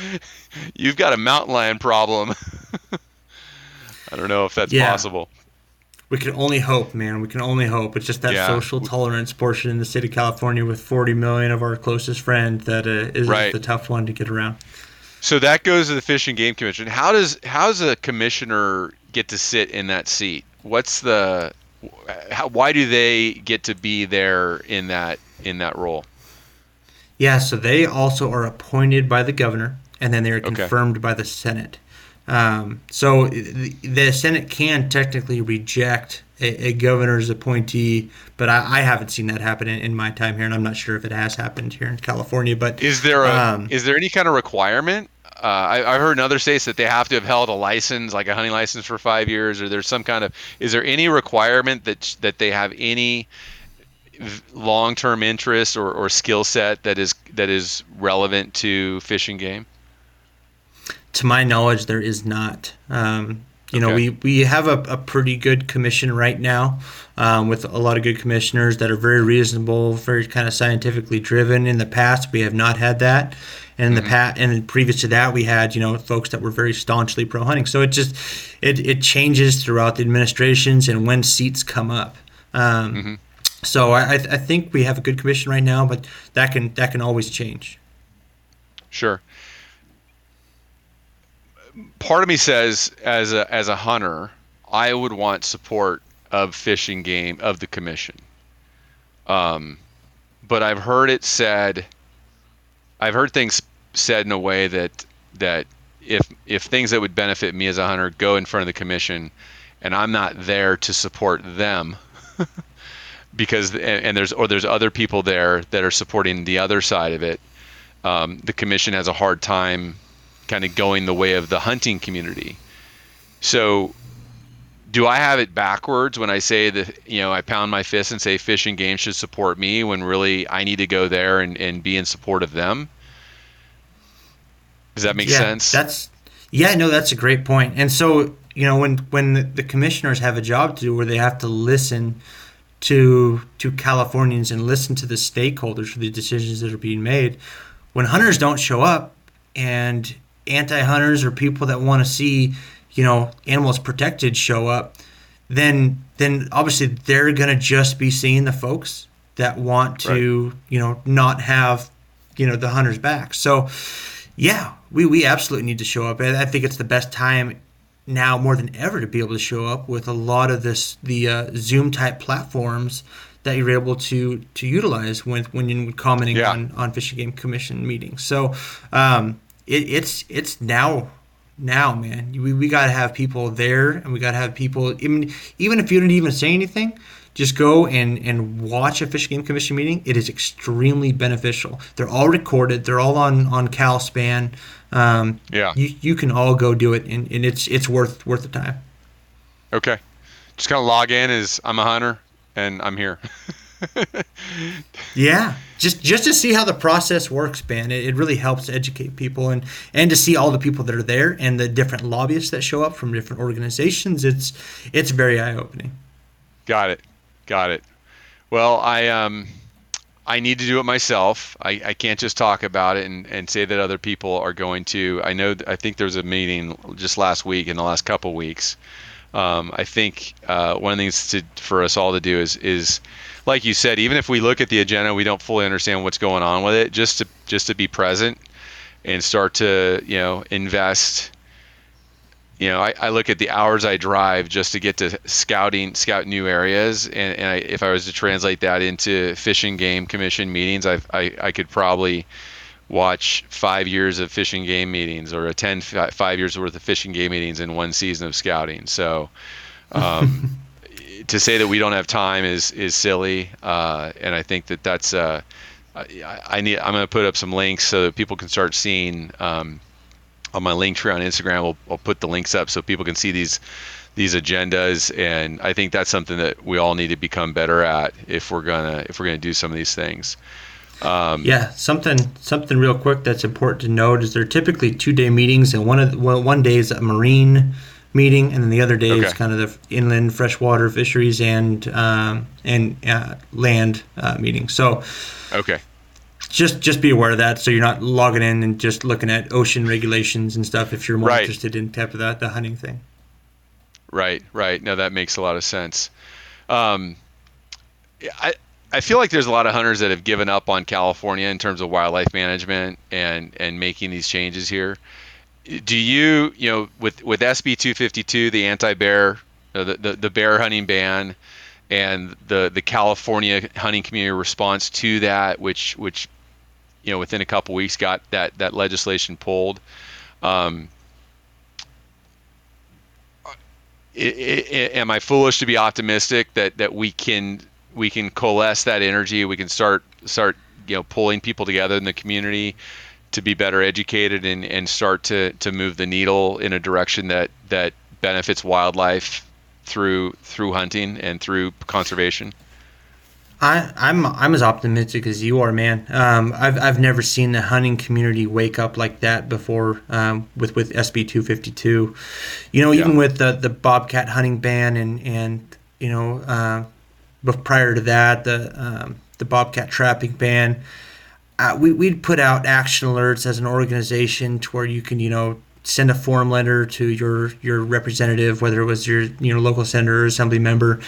[laughs] you've got a mountain lion problem. [laughs] I don't know if that's yeah. possible we can only hope, man. We can only hope. It's just that yeah. social tolerance portion in the state of California with 40 million of our closest friends that uh, is right. the tough one to get around. So that goes to the Fish and Game Commission. How does how does a commissioner get to sit in that seat? What's the how, why do they get to be there in that in that role? Yeah, so they also are appointed by the governor, and then they are confirmed okay. by the Senate. Um, so the, the, Senate can technically reject a, a governor's appointee, but I, I, haven't seen that happen in, in, my time here, and I'm not sure if it has happened here in California. But is there a, um, is there any kind of requirement? Uh, I, have heard in other states that they have to have held a license, like a hunting license, for five years, or there's some kind of. Is there any requirement that that they have any long-term interest or, or skill set that is that is relevant to Fish and Game? To my knowledge, there is not. Um, you know, we, we have a, a pretty good commission right now um, with a lot of good commissioners that are very reasonable, very kind of scientifically driven. In the past, we have not had that. And in mm-hmm. the past, and previous to that, we had you know folks that were very staunchly pro hunting. So it just it, it changes throughout the administrations and when seats come up. Um, mm-hmm. So I, I think we have a good commission right now, but that can that can always change. Sure part of me says as a as a hunter, I would want support of Fish and Game of the commission. Um, but I've heard it said. I've heard things said in a way that that if if things that would benefit me as a hunter go in front of the commission, and I'm not there to support them. [laughs] because and, and, there's or there's other people there that are supporting the other side of it. Um, the commission has a hard time kind of going the way of the hunting community. So do I have it backwards when I say that, you know, I pound my fist and say fish and game should support me when really I need to go there and, and be in support of them? Does that make yeah, sense? That's yeah, no, that's a great point. And so, you know, when when the, the commissioners have a job to do where they have to listen to to Californians and listen to the stakeholders for the decisions that are being made, when hunters don't show up and anti-hunters or people that want to see, you know, animals protected show up, then then obviously they're going to just be seeing the folks that want to, right. you know, not have, you know, the hunters back. So, yeah, we we absolutely need to show up. I think it's the best time now more than ever to be able to show up with a lot of this the uh, Zoom type platforms that you're able to to utilize when when you're commenting yeah. on on Fish and Game Commission meetings. So um, it, it's it's now now man. We, we got to have people there and we got to have people even even if you didn't even say anything just go and and watch a fish game commission meeting. It is extremely beneficial. They're all recorded. They're all on on calspan um, yeah. you, you can all go do it and, and it's it's worth worth the time. Okay. Just kind of log in as i'm a hunter and i'm here [laughs] yeah, just just to see how the process works, man. It, it really helps educate people and and to see all the people that are there and the different lobbyists that show up from different organizations. It's it's very eye opening. Got it, got it. Well, I um. I need to do it myself. I, I can't just talk about it and, and say that other people are going to. I know, I think there was a meeting just last week, in the last couple weeks. Um, I think uh, one of the things to, for us all to do is, is like you said, even if we look at the agenda, we don't fully understand what's going on with it. Just to just to be present and start to you know invest. You know, I, I look at the hours I drive just to get to scouting, scout new areas, and, and I, if I was to translate that into Fish and Game commission meetings, I, I, I could probably watch five years of Fish and Game meetings or attend five years worth of Fish and Game meetings in one season of scouting. So, [laughs] um, to say that we don't have time is is silly, uh, and I think that that's uh, I, I, need I'm going to put up some links so that people can start seeing um, on my link tree on Instagram. We'll, I'll put the links up so people can see these these agendas, and I think that's something that we all need to become better at if we're gonna if we're gonna do some of these things. Um, yeah, something something real quick that's important to note is they're typically two day meetings, and one of the, well, one day is a marine meeting, and then the other day okay. is kind of the inland freshwater fisheries and um, and uh, land uh, meeting. So, okay, just just be aware of that, so you're not logging in and just looking at ocean regulations and stuff. If you're more right. interested in type of the, the hunting thing. Right, right. No, that makes a lot of sense. Um, I I feel like there's a lot of hunters that have given up on California in terms of wildlife management and and making these changes here. Do you you know with with SB 252 the anti-bear uh, the, the the bear hunting ban and the the California hunting community response to that which which you know within a couple weeks got that that legislation pulled um, am I foolish to be optimistic that that we can we can coalesce that energy? We can start start you know pulling people together in the community to be better educated and, and start to, to move the needle in a direction that that benefits wildlife through through hunting and through conservation. I, I'm I'm as optimistic as you are, man. Um, I've I've never seen the hunting community wake up like that before. Um, with with SB two fifty two, you know, even with the the bobcat hunting ban and and you know, uh, but prior to that, the um, the bobcat trapping ban, uh, we we'd put out action alerts as an organization to where you can you know send a form letter to your your representative, whether it was your you know local senator or assembly member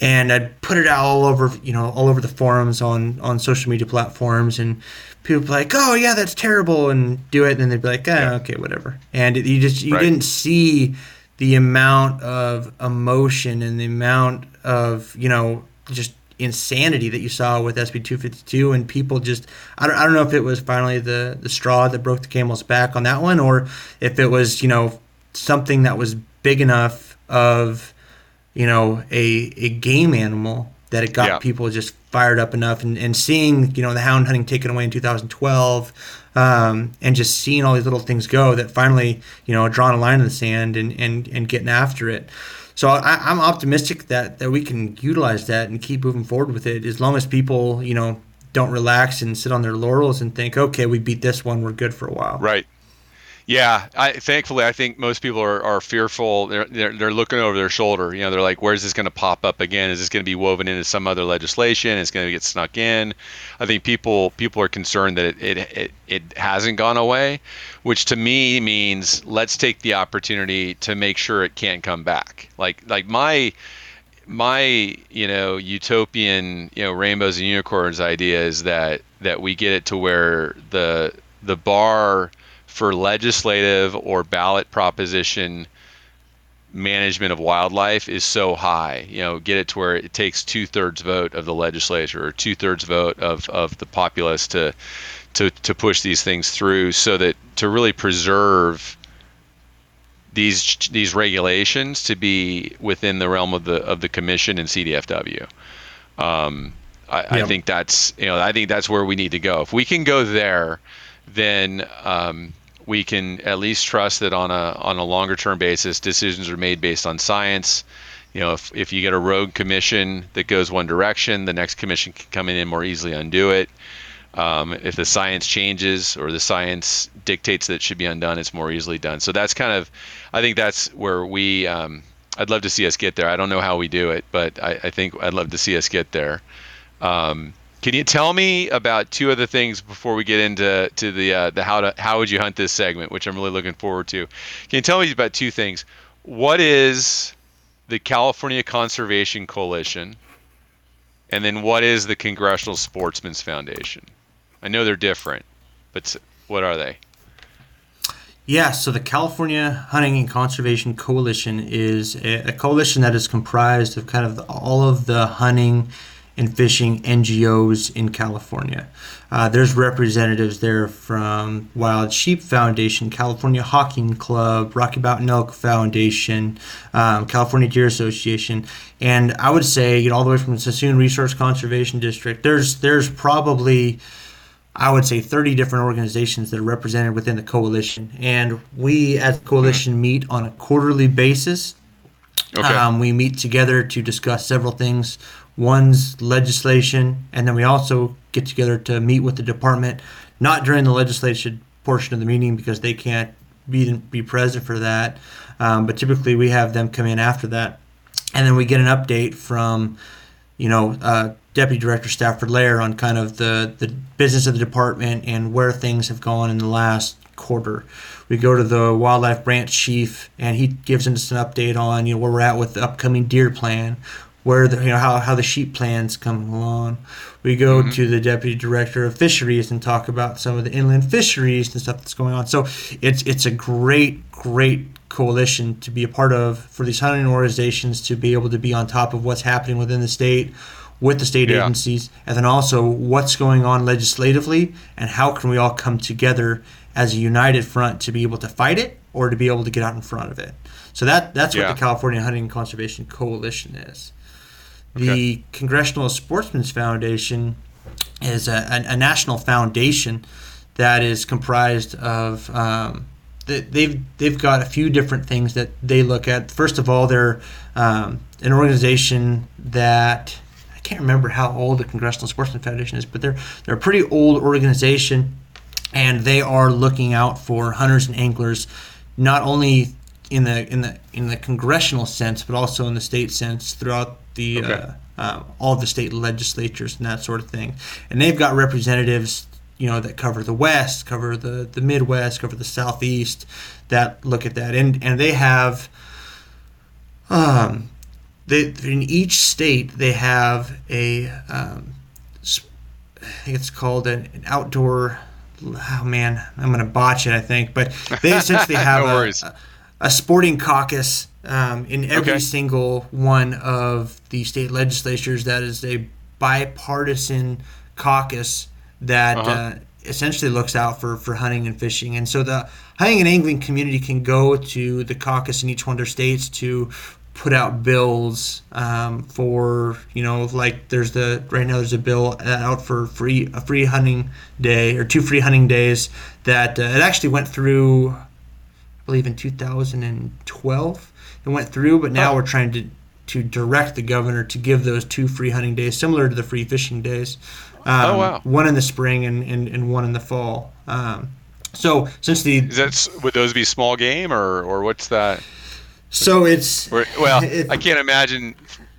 and I'd put it out all over, you know, all over the forums on on social media platforms, and people be like, "Oh yeah, that's terrible," and do it, and then they'd be like, "Ah, yeah. okay, whatever." And it, you just you right. didn't see the amount of emotion and the amount of you know just insanity that you saw with SB 252 and people just I don't, I don't know if it was finally the the straw that broke the camel's back on that one or if it was you know something that was big enough of you know, a, a game animal that it got yeah. people just fired up enough and, and seeing, you know, the hound hunting taken away in 2012 um, and just seeing all these little things go that finally, you know, drawing a line in the sand and, and, and getting after it. So I, am optimistic that, that we can utilize that and keep moving forward with it as long as people, you know, don't relax and sit on their laurels and think, okay, we beat this one, we're good for a while. Right. Yeah, I, thankfully, I think most people are, are fearful. They're, they're, they're looking over their shoulder. You know, they're like, where's this going to pop up again? Is this going to be woven into some other legislation? Is going to get snuck in? I think people people are concerned that it, it, it, it hasn't gone away, which to me means let's take the opportunity to make sure it can't come back. Like like my my you know utopian you know rainbows and unicorns idea is that that we get it to where the the bar for legislative or ballot proposition management of wildlife is so high. You know, get it to where it takes two thirds vote of the legislature or two thirds vote of, of the populace to, to to push these things through, so that to really preserve these these regulations to be within the realm of the of the commission and CDFW. Um, I, yeah. I think that's you know I think that's where we need to go. If we can go there, then um, we can at least trust that on a on a longer term basis, decisions are made based on science. You know, if, if you get a rogue commission that goes one direction, the next commission can come in and more easily undo it. Um, if the science changes or the science dictates that it should be undone, it's more easily done. So that's kind of, I think that's where we. Um, I'd love to see us get there. I don't know how we do it, but I, I think I'd love to see us get there. Um, can you tell me about two other things before we get into to the uh, the how to how would you hunt this segment, which I'm really looking forward to? Can you tell me about two things? What is the California Conservation Coalition, and then what is the Congressional Sportsmen's Foundation? I know they're different, but what are they? Yeah, so the California Hunting and Conservation Coalition is a, a coalition that is comprised of kind of the, all of the hunting and fishing NGOs in California. Uh, there's representatives there from Wild Sheep Foundation, California Hawking Club, Rocky Mountain Elk Foundation, um, California Deer Association, and I would say, you know, all the way from the Suisun Resource Conservation District. There's there's probably I would say 30 different organizations that are represented within the coalition. And we, as a coalition, meet on a quarterly basis. Okay. Um, we meet together to discuss several things one's legislation, and then we also get together to meet with the department, not during the legislation portion of the meeting because they can't be be present for that. Um, but typically, we have them come in after that, and then we get an update from, you know, uh, Deputy Director Stafford Lehr on kind of the the business of the department and where things have gone in the last quarter. We go to the wildlife branch chief, and he gives us an update on you know where we're at with the upcoming deer plan, where the you know how, how the sheep plans come along. We go mm-hmm. to the deputy director of fisheries and talk about some of the inland fisheries and stuff that's going on. So it's it's a great great coalition to be a part of for these hunting organizations to be able to be on top of what's happening within the state with the state yeah. agencies and then also what's going on legislatively and how can we all come together as a united front to be able to fight it or to be able to get out in front of it. So that that's what the California Hunting and Conservation Coalition is. Okay. The Congressional Sportsmen's Foundation is a, a, a national foundation that is comprised of um, th- they've they've got a few different things that they look at. First of all, they're um, an organization that I can't remember how old the Congressional Sportsman Foundation is, but they're they're a pretty old organization, and they are looking out for hunters and anglers, not only in the in the in the congressional sense, but also in the state sense throughout the Okay. uh, uh, all the state legislatures and that sort of thing. And they've got representatives, you know, that cover the West, cover the the Midwest, cover the Southeast, that look at that, and and they have. Um, they in each state they have a um, I think it's called an, an outdoor. Oh man, I'm gonna botch it. I think, but they [laughs] essentially have No a, a, a sporting caucus um, in every Okay. single one of the state legislatures. That is a bipartisan caucus that Uh-huh. uh, essentially looks out for, for hunting and fishing. And so the hunting and angling community can go to the caucus in each one of their states to put out bills um, for you know like there's the right now there's a bill out for free a free hunting day or two free hunting days that uh, it actually went through believe in 2012 it went through but now Oh. we're trying to to direct the governor to give those two free hunting days similar to the free fishing days um, Oh, wow. one in the spring and, and, and one in the fall um, so since the Is that would those be small game or or what's that? so it's well, [laughs] it- I can't imagine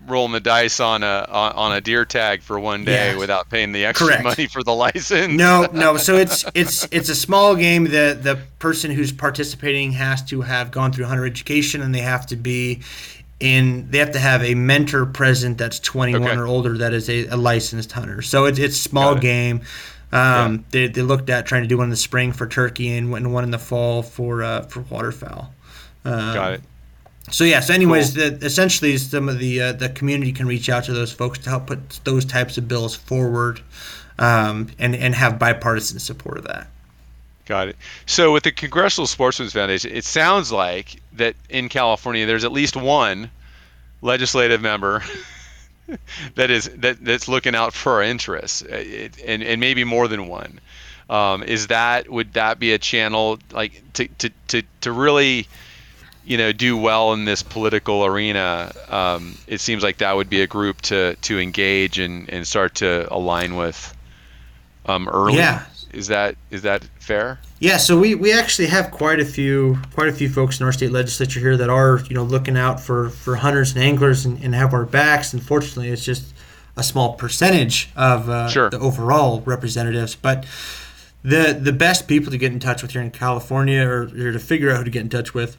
rolling the dice on a on, on a deer tag for one day Yeah. without paying the extra Correct. money for the license. No, [laughs] no. So it's it's it's a small game. The the person who's participating has to have gone through hunter education, and they have to be in. They have to have a mentor present that's 21 Okay. or older that is a, a licensed hunter. So it's it's small it. game. Um, they, they looked at trying to do one in the spring for turkey and one one in the fall for uh, for waterfowl. Um, Got it. So yeah. So anyways, the, essentially, some of the uh, the community can reach out to those folks to help put those types of bills forward, um, and and have bipartisan support of that. Got it. So with the Congressional Sportsmen's Foundation, it sounds like that in California there's at least one legislative member [laughs] that is that that's looking out for our interests, uh, it, and and maybe more than one. Um, is that would that be a channel like to to to, to really you know do well in this political arena? Um, it seems like that would be a group to to engage and and start to align with um, early. Yeah. Is that is that fair? Yeah, so we, we actually have quite a few quite a few folks in our state legislature here that are you know looking out for, for hunters and anglers and, and have our backs. Unfortunately, it's just a small percentage of uh, Sure. the overall representatives. But the the best people to get in touch with here in California, or, or to figure out who to get in touch with,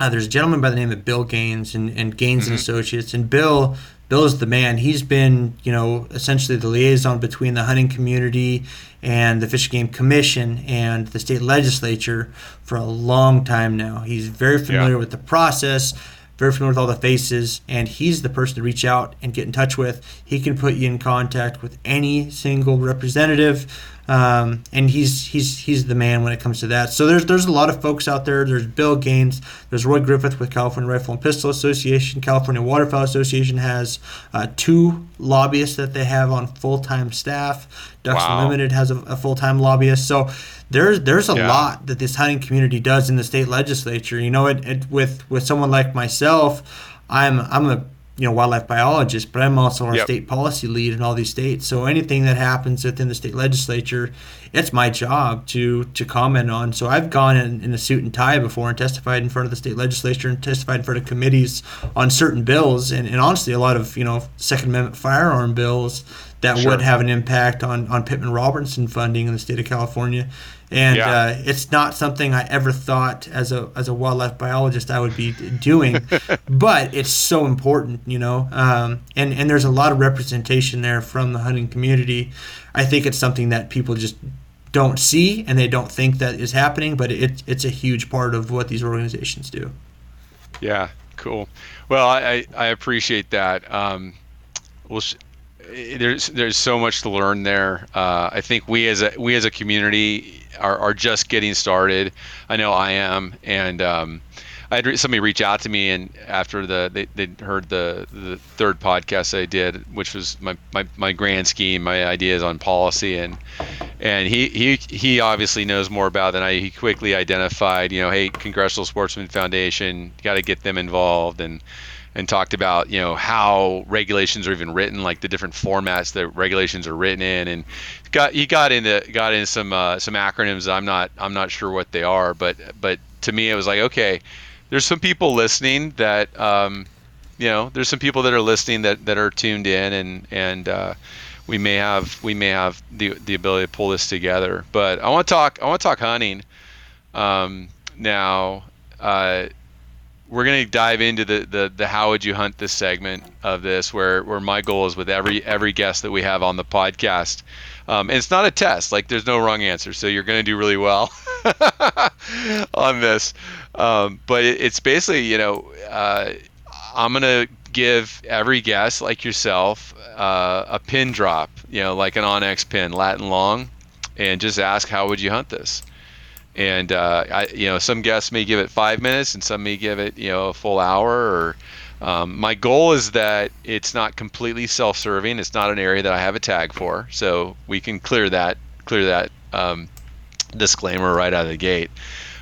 uh, there's a gentleman by the name of Bill Gaines and, and Gaines and Associates, and Bill Bill is the man. He's been you know essentially the liaison between the hunting community and the Fish and Game Commission and the state legislature for a long time now. He's very familiar Yeah. with the process. Very familiar with all the faces, and he's the person to reach out and get in touch with. He can put you in contact with any single representative, um, and he's he's he's the man when it comes to that. So there's there's a lot of folks out there. There's Bill Gaines. There's Roy Griffith with California Rifle and Pistol Association. California Waterfowl Association has uh, two lobbyists that they have on full time staff. Ducks Wow. Unlimited has a, a full time lobbyist. So there's there's a Yeah. lot that this hunting community does in the state legislature. You know, it, it with with someone like myself, I'm I'm a you know wildlife biologist, but I'm also our Yep. state policy lead in all these states. So anything that happens within the state legislature, it's my job to to comment on. So I've gone in, in a suit and tie before and testified in front of the state legislature and testified in front of committees on certain bills, and, and honestly, a lot of you know Second Amendment firearm bills that Sure. would have an impact on on Pittman Robertson funding in the state of California. And Yeah. uh, it's not something I ever thought as a as a wildlife biologist I would be doing, [laughs] but it's so important, you know. Um, and and there's a lot of representation there from the hunting community. I think it's something that people just don't see and they don't think that is happening, but it, it's a huge part of what these organizations do. Yeah, cool. Well, I, I, appreciate that. Um, well, there's there's so much to learn there. Uh, I think we as a we as a community are, are just getting started. I know I am, and um, I had somebody reach out to me and after the they they heard the the third podcast I did, which was my, my, my grand scheme, my ideas on policy and and he, he he obviously knows more about than I. He quickly identified, you know, hey, Congressional Sportsman Foundation, got to get them involved and and talked about you know how regulations are even written, like the different formats that regulations are written in, and got he got into got into some uh, some acronyms. I'm not I'm not sure what they are, but but to me it was like okay there's some people listening that um, you know there's some people that are listening that, that are tuned in and and uh, we may have we may have the the ability to pull this together but I want to talk I want to talk hunting um, now uh, we're going to dive into the, the the how would you hunt this segment of this where where my goal is with every every guest that we have on the podcast um, and it's not a test like there's no wrong answer so you're going to do really well [laughs] on this um, but it, it's basically, you know, uh, I'm gonna give every guest, like yourself, uh, a pin drop, you know, like an onX pin, latin long, and just ask how would you hunt this. And uh, I, you know, some guests may give it five minutes, and some may give it, you know, a full hour. Or um, my goal is that it's not completely self-serving. It's not an area that I have a tag for, so we can clear that clear that um, disclaimer right out of the gate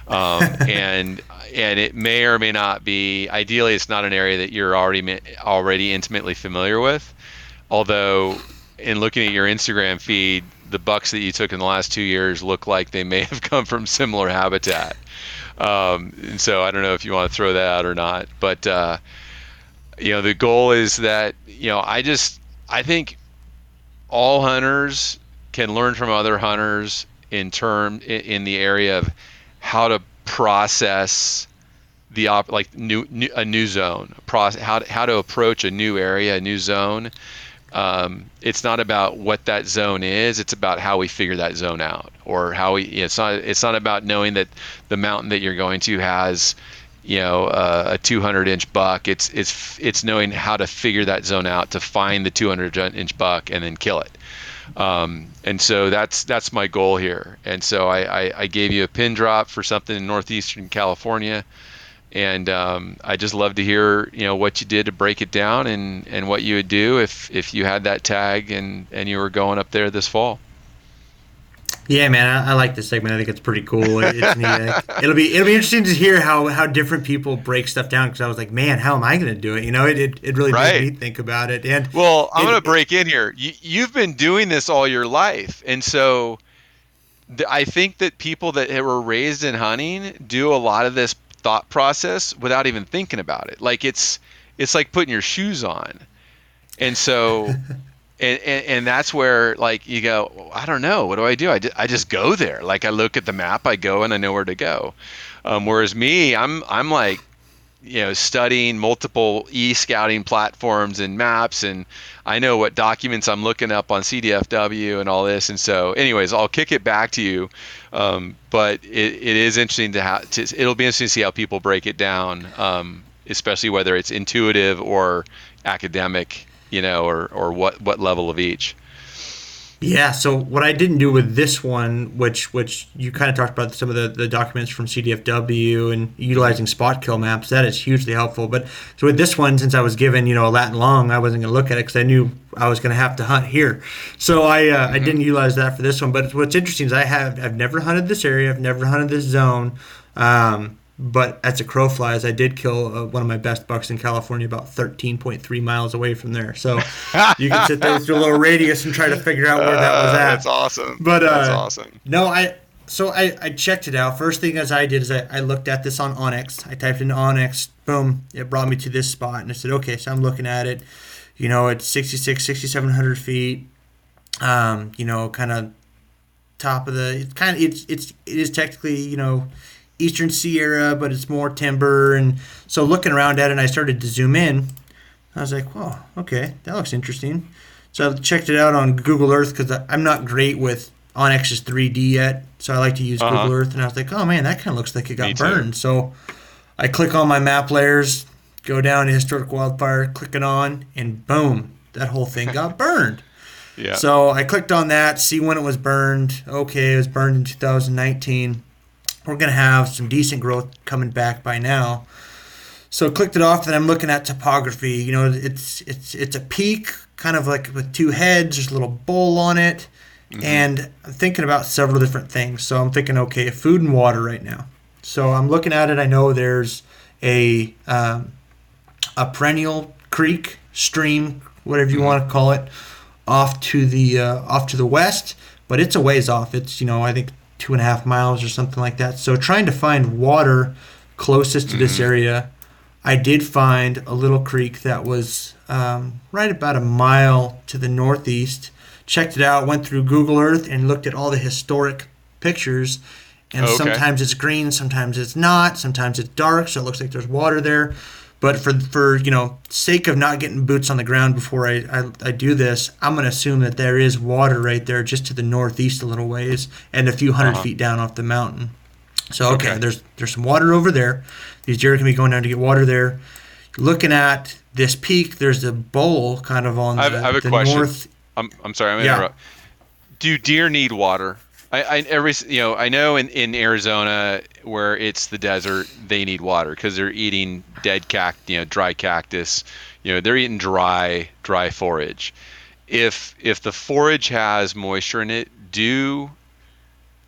um, [laughs] and and it may or may not be. Ideally, it's not an area that you're already already intimately familiar with. Although, in looking at your Instagram feed, the bucks that you took in the last two years look like they may [laughs] have come from similar habitat. Um, and so I don't know if you want to throw that out or not, but uh, you know the goal is that you know I just I think all hunters can learn from other hunters in term in, the area of how to process the op like new, new a new zone process how to, how to approach a new area a new zone um, it's not about what that zone is it's about how we figure that zone out or how we it's not it's not about knowing that the mountain that you're going to has you know uh, a 200 inch buck. It's it's it's knowing how to figure that zone out to find the 200 inch buck and then kill it. Um, and so that's that's my goal here. And so I, I, I, gave you a pin drop for something in northeastern California, and um, I just love to hear you know what you did to break it down and, and what you would do if if you had that tag and and you were going up there this fall. Yeah, man, I, I, like this segment. I think it's pretty cool. It's [laughs] it'll be it'll be interesting to hear how how different people break stuff down. Because I was like, man, how am I going to do it? You know, it it, it really right. made me think about it. And well, I'm going to break in here. You, you've been doing this all your life, and so I think that people that were raised in hunting do a lot of this thought process without even thinking about it. Like it's it's like putting your shoes on, and so. [laughs] and, and, and that's where like you go i don't know. What do i do? I, I just go there. Like i look at the map. I go and i know where to go. Um, whereas me i'm i'm like you know studying multiple e-scouting platforms and maps and i know what documents i'm looking up on cdfw and all this and so anyways i'll kick it back to you um, but it, it is interesting to have to, it'll be interesting to see how people break it down um, especially whether it's intuitive or academic you know, or or what what level of each. Yeah. So what I didn't do with this one, which which you kind of talked about some of the, the documents from CDFW and utilizing spot kill maps, that is hugely helpful. But so with this one, since I was given you know a Latin long, I wasn't going to look at it because I knew I was going to have to hunt here. So I uh, mm-hmm. I didn't utilize that for this one. But what's interesting is I have I've never hunted this area. I've never hunted this zone. Um, but as a crow flies, I did kill uh, one of my best bucks in California about 13.3 miles away from there. So [laughs] you can sit there with your little radius and try to figure out where that was at. That's awesome. But uh, that's awesome. No, I so I, I checked it out. First thing as I did is I, I looked at this on onX. I typed in onX. Boom, it brought me to this spot, and I said, okay, so I'm looking at it. You know, it's 66, 6,700 feet. Um, you know, kind of top of the. It's kind of it's it's it is technically you know Eastern Sierra, but it's more timber. And so looking around at it, and I started to zoom in. I was like, "Whoa, okay, that looks interesting." So I checked it out on Google Earth because I'm not great with onX's 3D yet, so I like to use uh-huh. Google Earth. And I was like, "Oh man, that kind of looks like it got burned." So I click on my map layers, go down to historic wildfire, click it on, and boom, that whole thing got [laughs] burned. Yeah. So I clicked on that, see when it was burned. Okay, it was burned in 2019. We're gonna have some decent growth coming back by now. So clicked it off, and I'm looking at topography. You know, it's it's it's a peak, kind of like with two heads. There's a little bowl on it, and I'm thinking about several different things. So I'm thinking, okay, food and water right now. So I'm looking at it. I know there's a um, a perennial creek, stream, whatever you want to call it, off to the uh, off to the west, but it's a ways off. It's you know I think two and a half miles or something like that. So trying to find water closest to this area, I did find a little creek that was um, right about a mile to the northeast. Checked it out, went through Google Earth and looked at all the historic pictures. And Okay. sometimes it's green, sometimes it's not, sometimes it's dark, so it looks like there's water there. But for for you know sake of not getting boots on the ground before I, I, I do this, I'm gonna assume that there is water right there, just to the northeast a little ways, and a few 100 Uh-huh. feet down off the mountain. So okay, Okay. there's there's some water over there. These deer can be going down to get water there. Looking at this peak, there's a bowl kind of on I have- the, I have a the question. north. I'm, I'm sorry. I'm Yeah. interrupt. Do deer need water? I, I every you know I know in, in Arizona where it's the desert they need water because they're eating dead cact you know dry cactus you know they're eating dry dry forage. If if the forage has moisture in it, do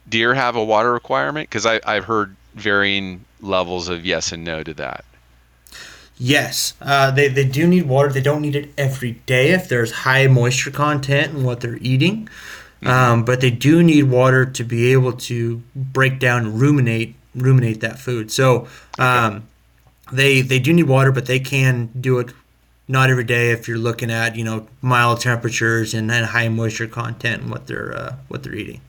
deer have a water requirement? Because I I've heard varying levels of yes and no to that. Yes, uh, they, they do need water. They don't need it every day if there's high moisture content in what they're eating. Um, but they do need water to be able to break down and ruminate ruminate that food. So um, they they do need water, but they can do it not every day if you're looking at you know mild temperatures and, and high moisture content and what they're uh, what they're eating.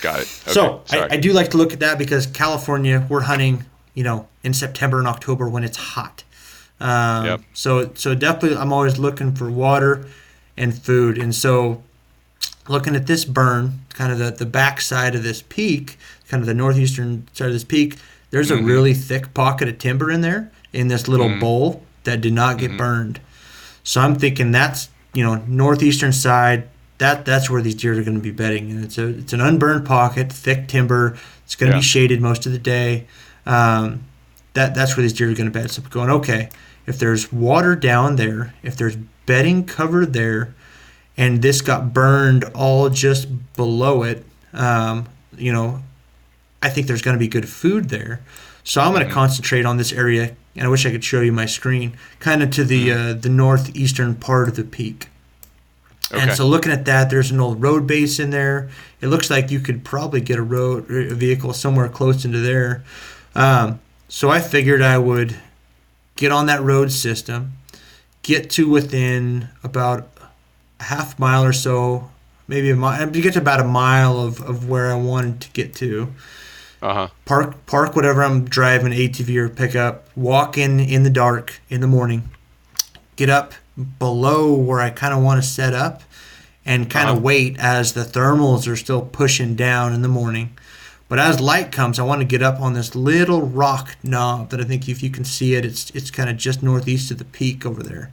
Got it. Okay, So I. I do like to look at that because California, we're hunting, you know, in September and October when it's hot. Um, Yep. So so definitely, I'm always looking for water and food, and so looking at this burn, kind of the the back side of this peak, kind of the northeastern side of this peak. There's a really thick pocket of timber in there in this little bowl that did not get burned. So I'm thinking that's you know northeastern side. That that's where these deer are going to be bedding, and it's a it's an unburned pocket, thick timber. It's going to Yeah. be shaded most of the day. Um, that that's where these deer are going to bed. So I'm going okay. If there's water down there, if there's bedding cover there, and this got burned all just below it, um, you know, I think there's going to be good food there. So I'm going to concentrate on this area, and I wish I could show you my screen, kind of to the uh, the northeastern part of the peak. okay. And so looking at that, there's an old road base in there. It looks like you could probably get a road a vehicle somewhere close into there. Um, so I figured I would get on that road system, get to within about a half mile or so, maybe a mile, to get to about a mile of, of where I wanted to get to uh huh. park park whatever I'm driving ATV or pickup, walk in in the dark in the morning, get up below where I kind of want to set up, and kind of Uh-huh. wait as the thermals are still pushing down in the morning. But as light comes, I want to get up on this little rock knob that I think if you can see it, it's it's kind of just northeast of the peak over there.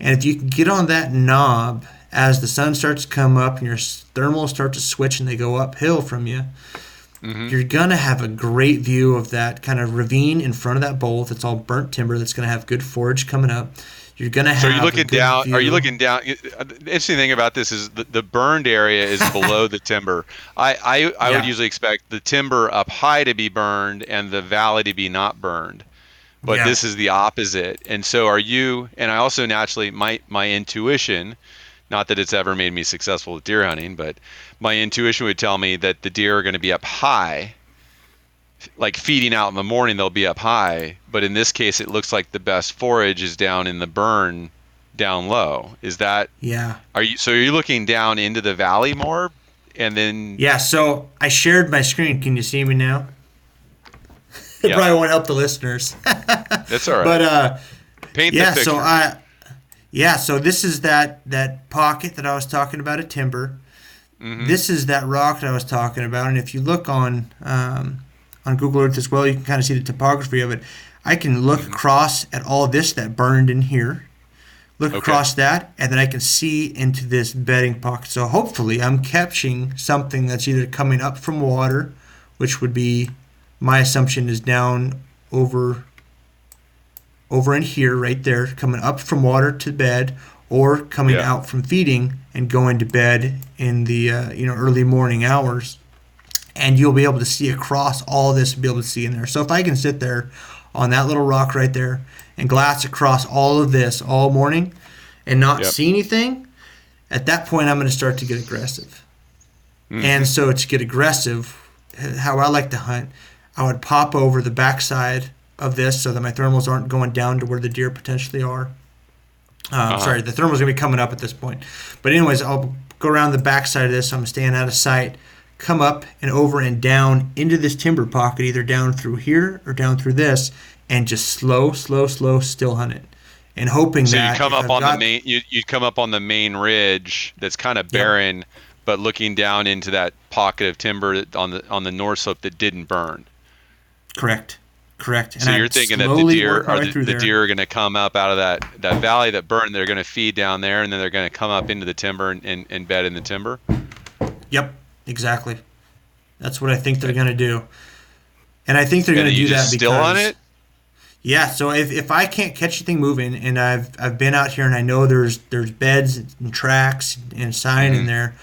And if you can get on that knob as the sun starts to come up and your thermals start to switch and they go uphill from you, you're gonna have a great view of that kind of ravine in front of that bowl that's all burnt timber that's gonna have good forage coming up. You're gonna So have. are you looking down? Are you looking down? uh, The interesting thing about this is the, the burned area is [laughs] below the timber. I I, I would usually expect the timber up high to be burned and the valley to be not burned, but Yeah. this is the opposite. And so are you? And I also naturally my my intuition, not that it's ever made me successful with deer hunting, but my intuition would tell me that the deer are going to be up high. Like feeding out in the morning, they'll be up high. But in this case, it looks like the best forage is down in the burn down low. Is that Yeah. are you so are you looking down into the valley more and then Yeah. So I shared my screen. Can you see me now? it Yeah. [laughs] probably won't help the listeners. [laughs] that's all right. but uh, Paint yeah. the picture. So I. Yeah. So this is that that pocket that I was talking about at timber. Mm-hmm. This is that rock that I was talking about, and if you look on um, on Google Earth as well, you can kind of see the topography of it. I can look Mm-hmm. across at all this that burned in here. look Okay. across that, and then I can see into this bedding pocket. So hopefully, I'm catching something that's either coming up from water, which would be my assumption is down over over in here, right there, coming up from water to bed, or coming Yeah. out from feeding and going to bed in the uh, you know early morning hours. And you'll be able to see across all this, be able to see in there. So if I can sit there on that little rock right there and glass across all of this all morning and not Yep. see anything, at that point I'm going to start to get aggressive. Mm-hmm. And so to get aggressive, how I like to hunt, I would pop over the backside of this so that my thermals aren't going down to where the deer potentially are. Um, Sorry, the thermal's gonna be coming up at this point. But anyways, I'll go around the backside of this. So I'm staying out of sight. Come up and over and down into this timber pocket, either down through here or down through this, and just slow, slow, slow, still hunt it, and hoping So that you come up I've on the main. You you come up on the main ridge that's kind of barren, but looking down into that pocket of timber on the on the north slope that didn't burn. Correct, correct. And So I'd you're thinking that the deer are the, the deer are going to come up out of that that valley that burned. They're going to feed down there, and then they're going to come up into the timber and, and, and bed in the timber. Yep, exactly. That's what I think they're gonna do, and I think they're then you do that because still on it. Yeah, so if, if I can't catch anything moving, and I've I've been out here and I know there's there's beds and tracks and sign Mm-hmm. in there,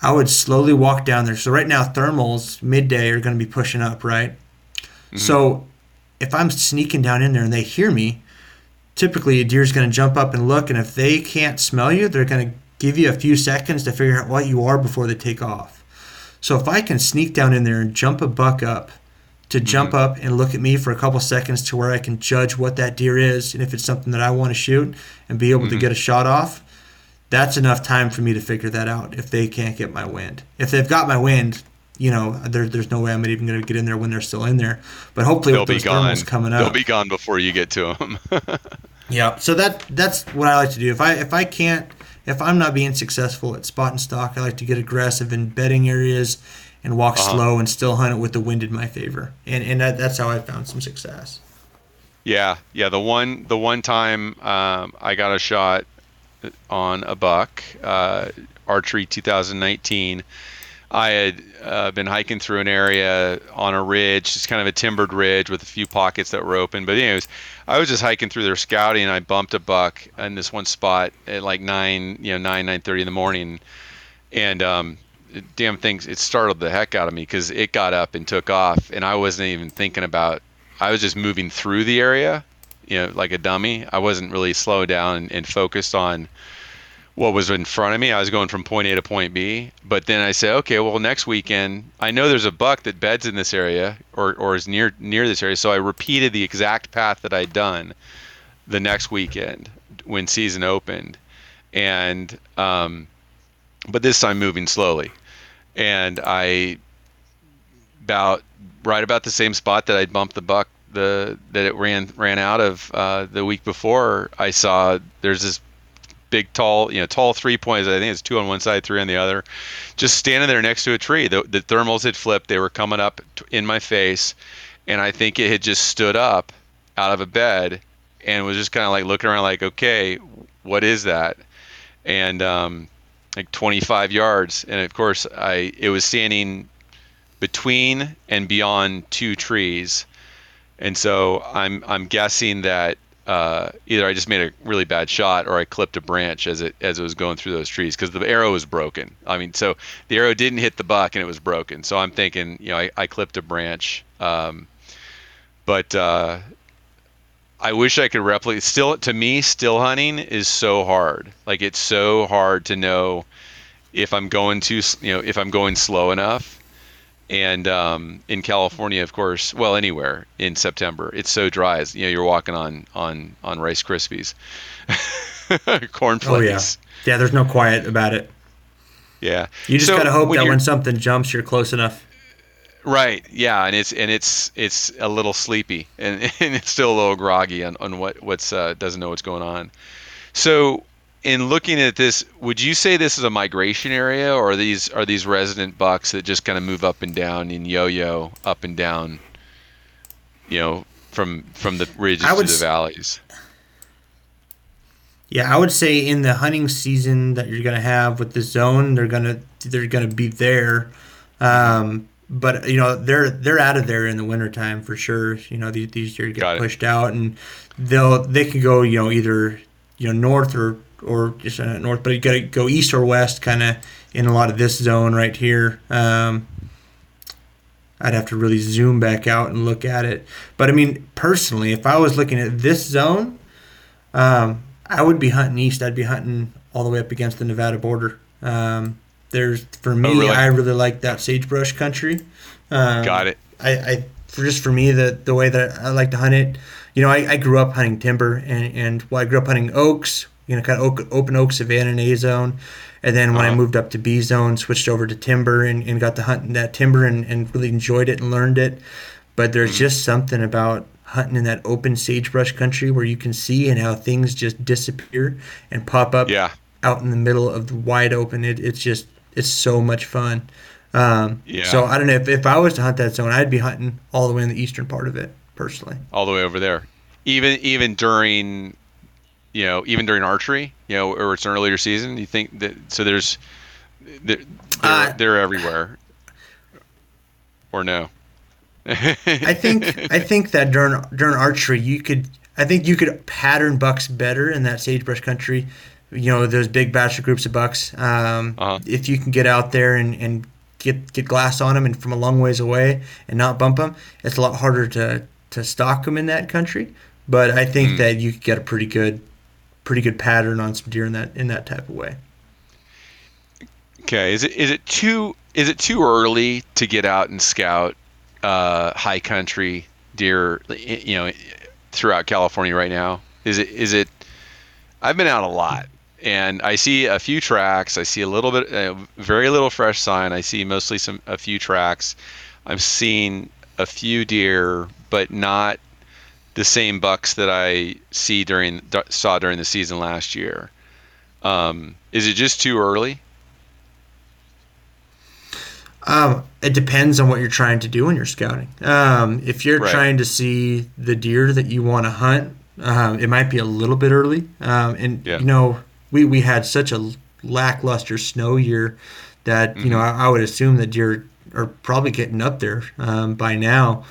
I would slowly walk down there. So right now thermals midday are going to be pushing up, right? Mm-hmm. So if I'm sneaking down in there and they hear me, typically a deer's going to jump up and look, and if they can't smell you, they're going to give you a few seconds to figure out what you are before they take off. So if I can sneak down in there and jump a buck up to mm-hmm. jump up and look at me for a couple seconds to where I can judge what that deer is and if it's something that I want to shoot and be able to mm-hmm. get a shot off, that's enough time for me to figure that out if they can't get my wind. If they've got my wind, you know, there, there's no way I'm even going to get in there when they're still in there. But hopefully They'll with be those gone. coming They'll be gone before you get to them. [laughs] Yeah. So that that's what I like to do. If I if I can't if I'm not being successful at spot and stalk, I like to get aggressive in bedding areas and walk Uh-huh. slow and still hunt it with the wind in my favor. And and that, that's how I found some success. Yeah, yeah. The one the one time um, I got a shot on a buck, uh, archery 2019. I had uh, been hiking through an area on a ridge, just kind of a timbered ridge with a few pockets that were open. But anyways, I was just hiking through there scouting, and I bumped a buck in this one spot at like nine, you know, nine nine thirty in the morning, and um, damn things, it startled the heck out of me because it got up and took off, and I wasn't even thinking about. I was just moving through the area, you know, like a dummy. I wasn't really slowed down and, and focused on what was in front of me. I was going from point A to point B. But then I said, okay, well, next weekend, I know there's a buck that beds in this area or, or is near near this area. So I repeated the exact path that I'd done the next weekend when season opened, and um, but this time moving slowly, and I about right about the same spot that I'd bumped the buck the that it ran ran out of uh, the week before. I saw there's this big tall you know tall three pointers i think it's two on one side three on the other. Just standing there next to a tree. The, the thermals had flipped. They were coming up in my face. And i think it had just stood up out of a bed and was just kind of like looking around like okay what is that? And um, like 25 yards. And of course i it was standing between and beyond two trees. And so i'm i'm guessing that uh, either I just made a really bad shot or I clipped a branch as it as it was going through those trees because the arrow was broken. I mean, so the arrow didn't hit the buck and it was broken. So I'm thinking, you know, I, I clipped a branch. Um, but uh, I wish I could replicate. Still, to me, still hunting is so hard. Like it's so hard to know if I'm going too, you know, if I'm going slow enough. And um, in California, of course, well, anywhere in September, it's so dry. As, you know, you're walking on on on Rice Krispies, [laughs] corn Oh yeah. Yeah, there's no quiet about it. yeah. You just So gotta hope when that when something jumps, you're close enough. Right. Yeah, and it's and it's it's a little sleepy and, [laughs] and it's still a little groggy on, on what what's uh, doesn't know what's going on. So in looking at this, would you say this is a migration area or are these are these resident bucks that just kind of move up and down and yo-yo up and down, you know, from from the ridges to the s- valleys? Yeah, I would say in the hunting season that you're gonna have with the zone, they're gonna they're gonna be there. Um, but you know they're they're out of there in the wintertime for sure. You know these, these deer get pushed out, and they'll they can go you know either you know north or or just uh, north, but you got to go east or west, kind of in a lot of this zone right here. Um, I'd have to really zoom back out and look at it. But I mean, personally, if I was looking at this zone, um, I would be hunting east. I'd be hunting all the way up against the Nevada border. Um, there's for me, oh, really? I really like that sagebrush country. Um, Got it. I, I for just for me the the way that I like to hunt it. You know, I, I grew up hunting timber, and and well, I grew up hunting oaks. You know, kind of oak, open oak savanna and A zone. And then when uh-huh. I moved up to B zone, switched over to timber and, and got to hunt that timber and, and really enjoyed it and learned it. But there's mm-hmm. just something about hunting in that open sagebrush country where you can see and how things just disappear and pop up yeah. out in the middle of the wide open. It, it's just it's so much fun. Um, yeah. So I don't know if, if I was to hunt that zone, I'd be hunting all the way in the eastern part of it personally. All the way over there, even even during, you know, even during archery, you know, or it's an earlier season. You think that so? There's they're they're, uh, they're everywhere, or no? I think [laughs] I think that during during archery you could I think you could pattern bucks better in that sagebrush country you know those big batch groups of bucks. Um, uh-huh. If you can get out there and, and get get glass on them and from a long ways away and not bump them, it's a lot harder to to stalk them in that country. But I think mm. that you could get a pretty good pretty good pattern on some deer in that in that type of way. Okay, is it is it too is it too early to get out and scout uh, high country deer? You know, throughout California right now. Is it is it? I've been out a lot, and I see a few tracks. I see a little bit, uh, very little fresh sign. I see mostly some a few tracks. I'm seeing a few deer, but not the same bucks that I see during saw during the season last year. Um, is it just too early? Um, it depends on what you're trying to do when you're scouting. Um, if you're right. trying to see the deer that you want to hunt, um, it might be a little bit early. Um, and yeah. you know, we, we had such a lackluster snow year that mm-hmm. you know mm-hmm. I, I, would assume that deer are probably getting up there um, by now.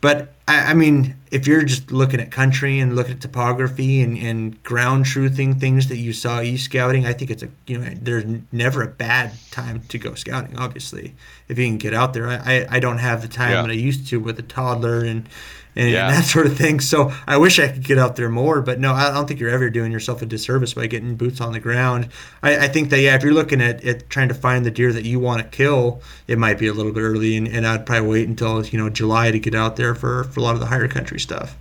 But I, I, mean, if you're just looking at country and looking at topography and, and ground truthing things that you saw e scouting, I think it's a you know there's never a bad time to go scouting. Obviously, if you can get out there, I I, I don't have the time yeah. that I used to with a toddler and and, yeah. and, that [laughs] sort of thing. So I wish I could get out there more, but no, I don't think you're ever doing yourself a disservice by getting boots on the ground. I, I think that yeah, if you're looking at, at trying to find the deer that you want to kill, it might be a little bit early, and, and I'd probably wait until you know July to get out there for, for a lot of the higher country stuff.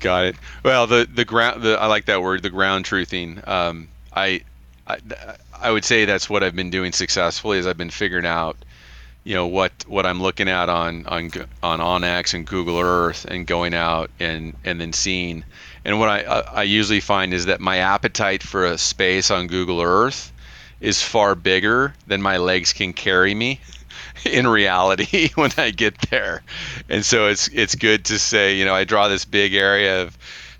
Got it. Well, the the ground, the, I like that word, the ground truthing. Um, I, I I would say that's what I've been doing successfully is I've been figuring out you know what what I'm looking at on on on onX and Google Earth and going out and and then seeing and what I I usually find is that my appetite for a space on Google Earth is far bigger than my legs can carry me [laughs] in reality [laughs] when I get there. And so it's it's good to say, you know, I draw this big area of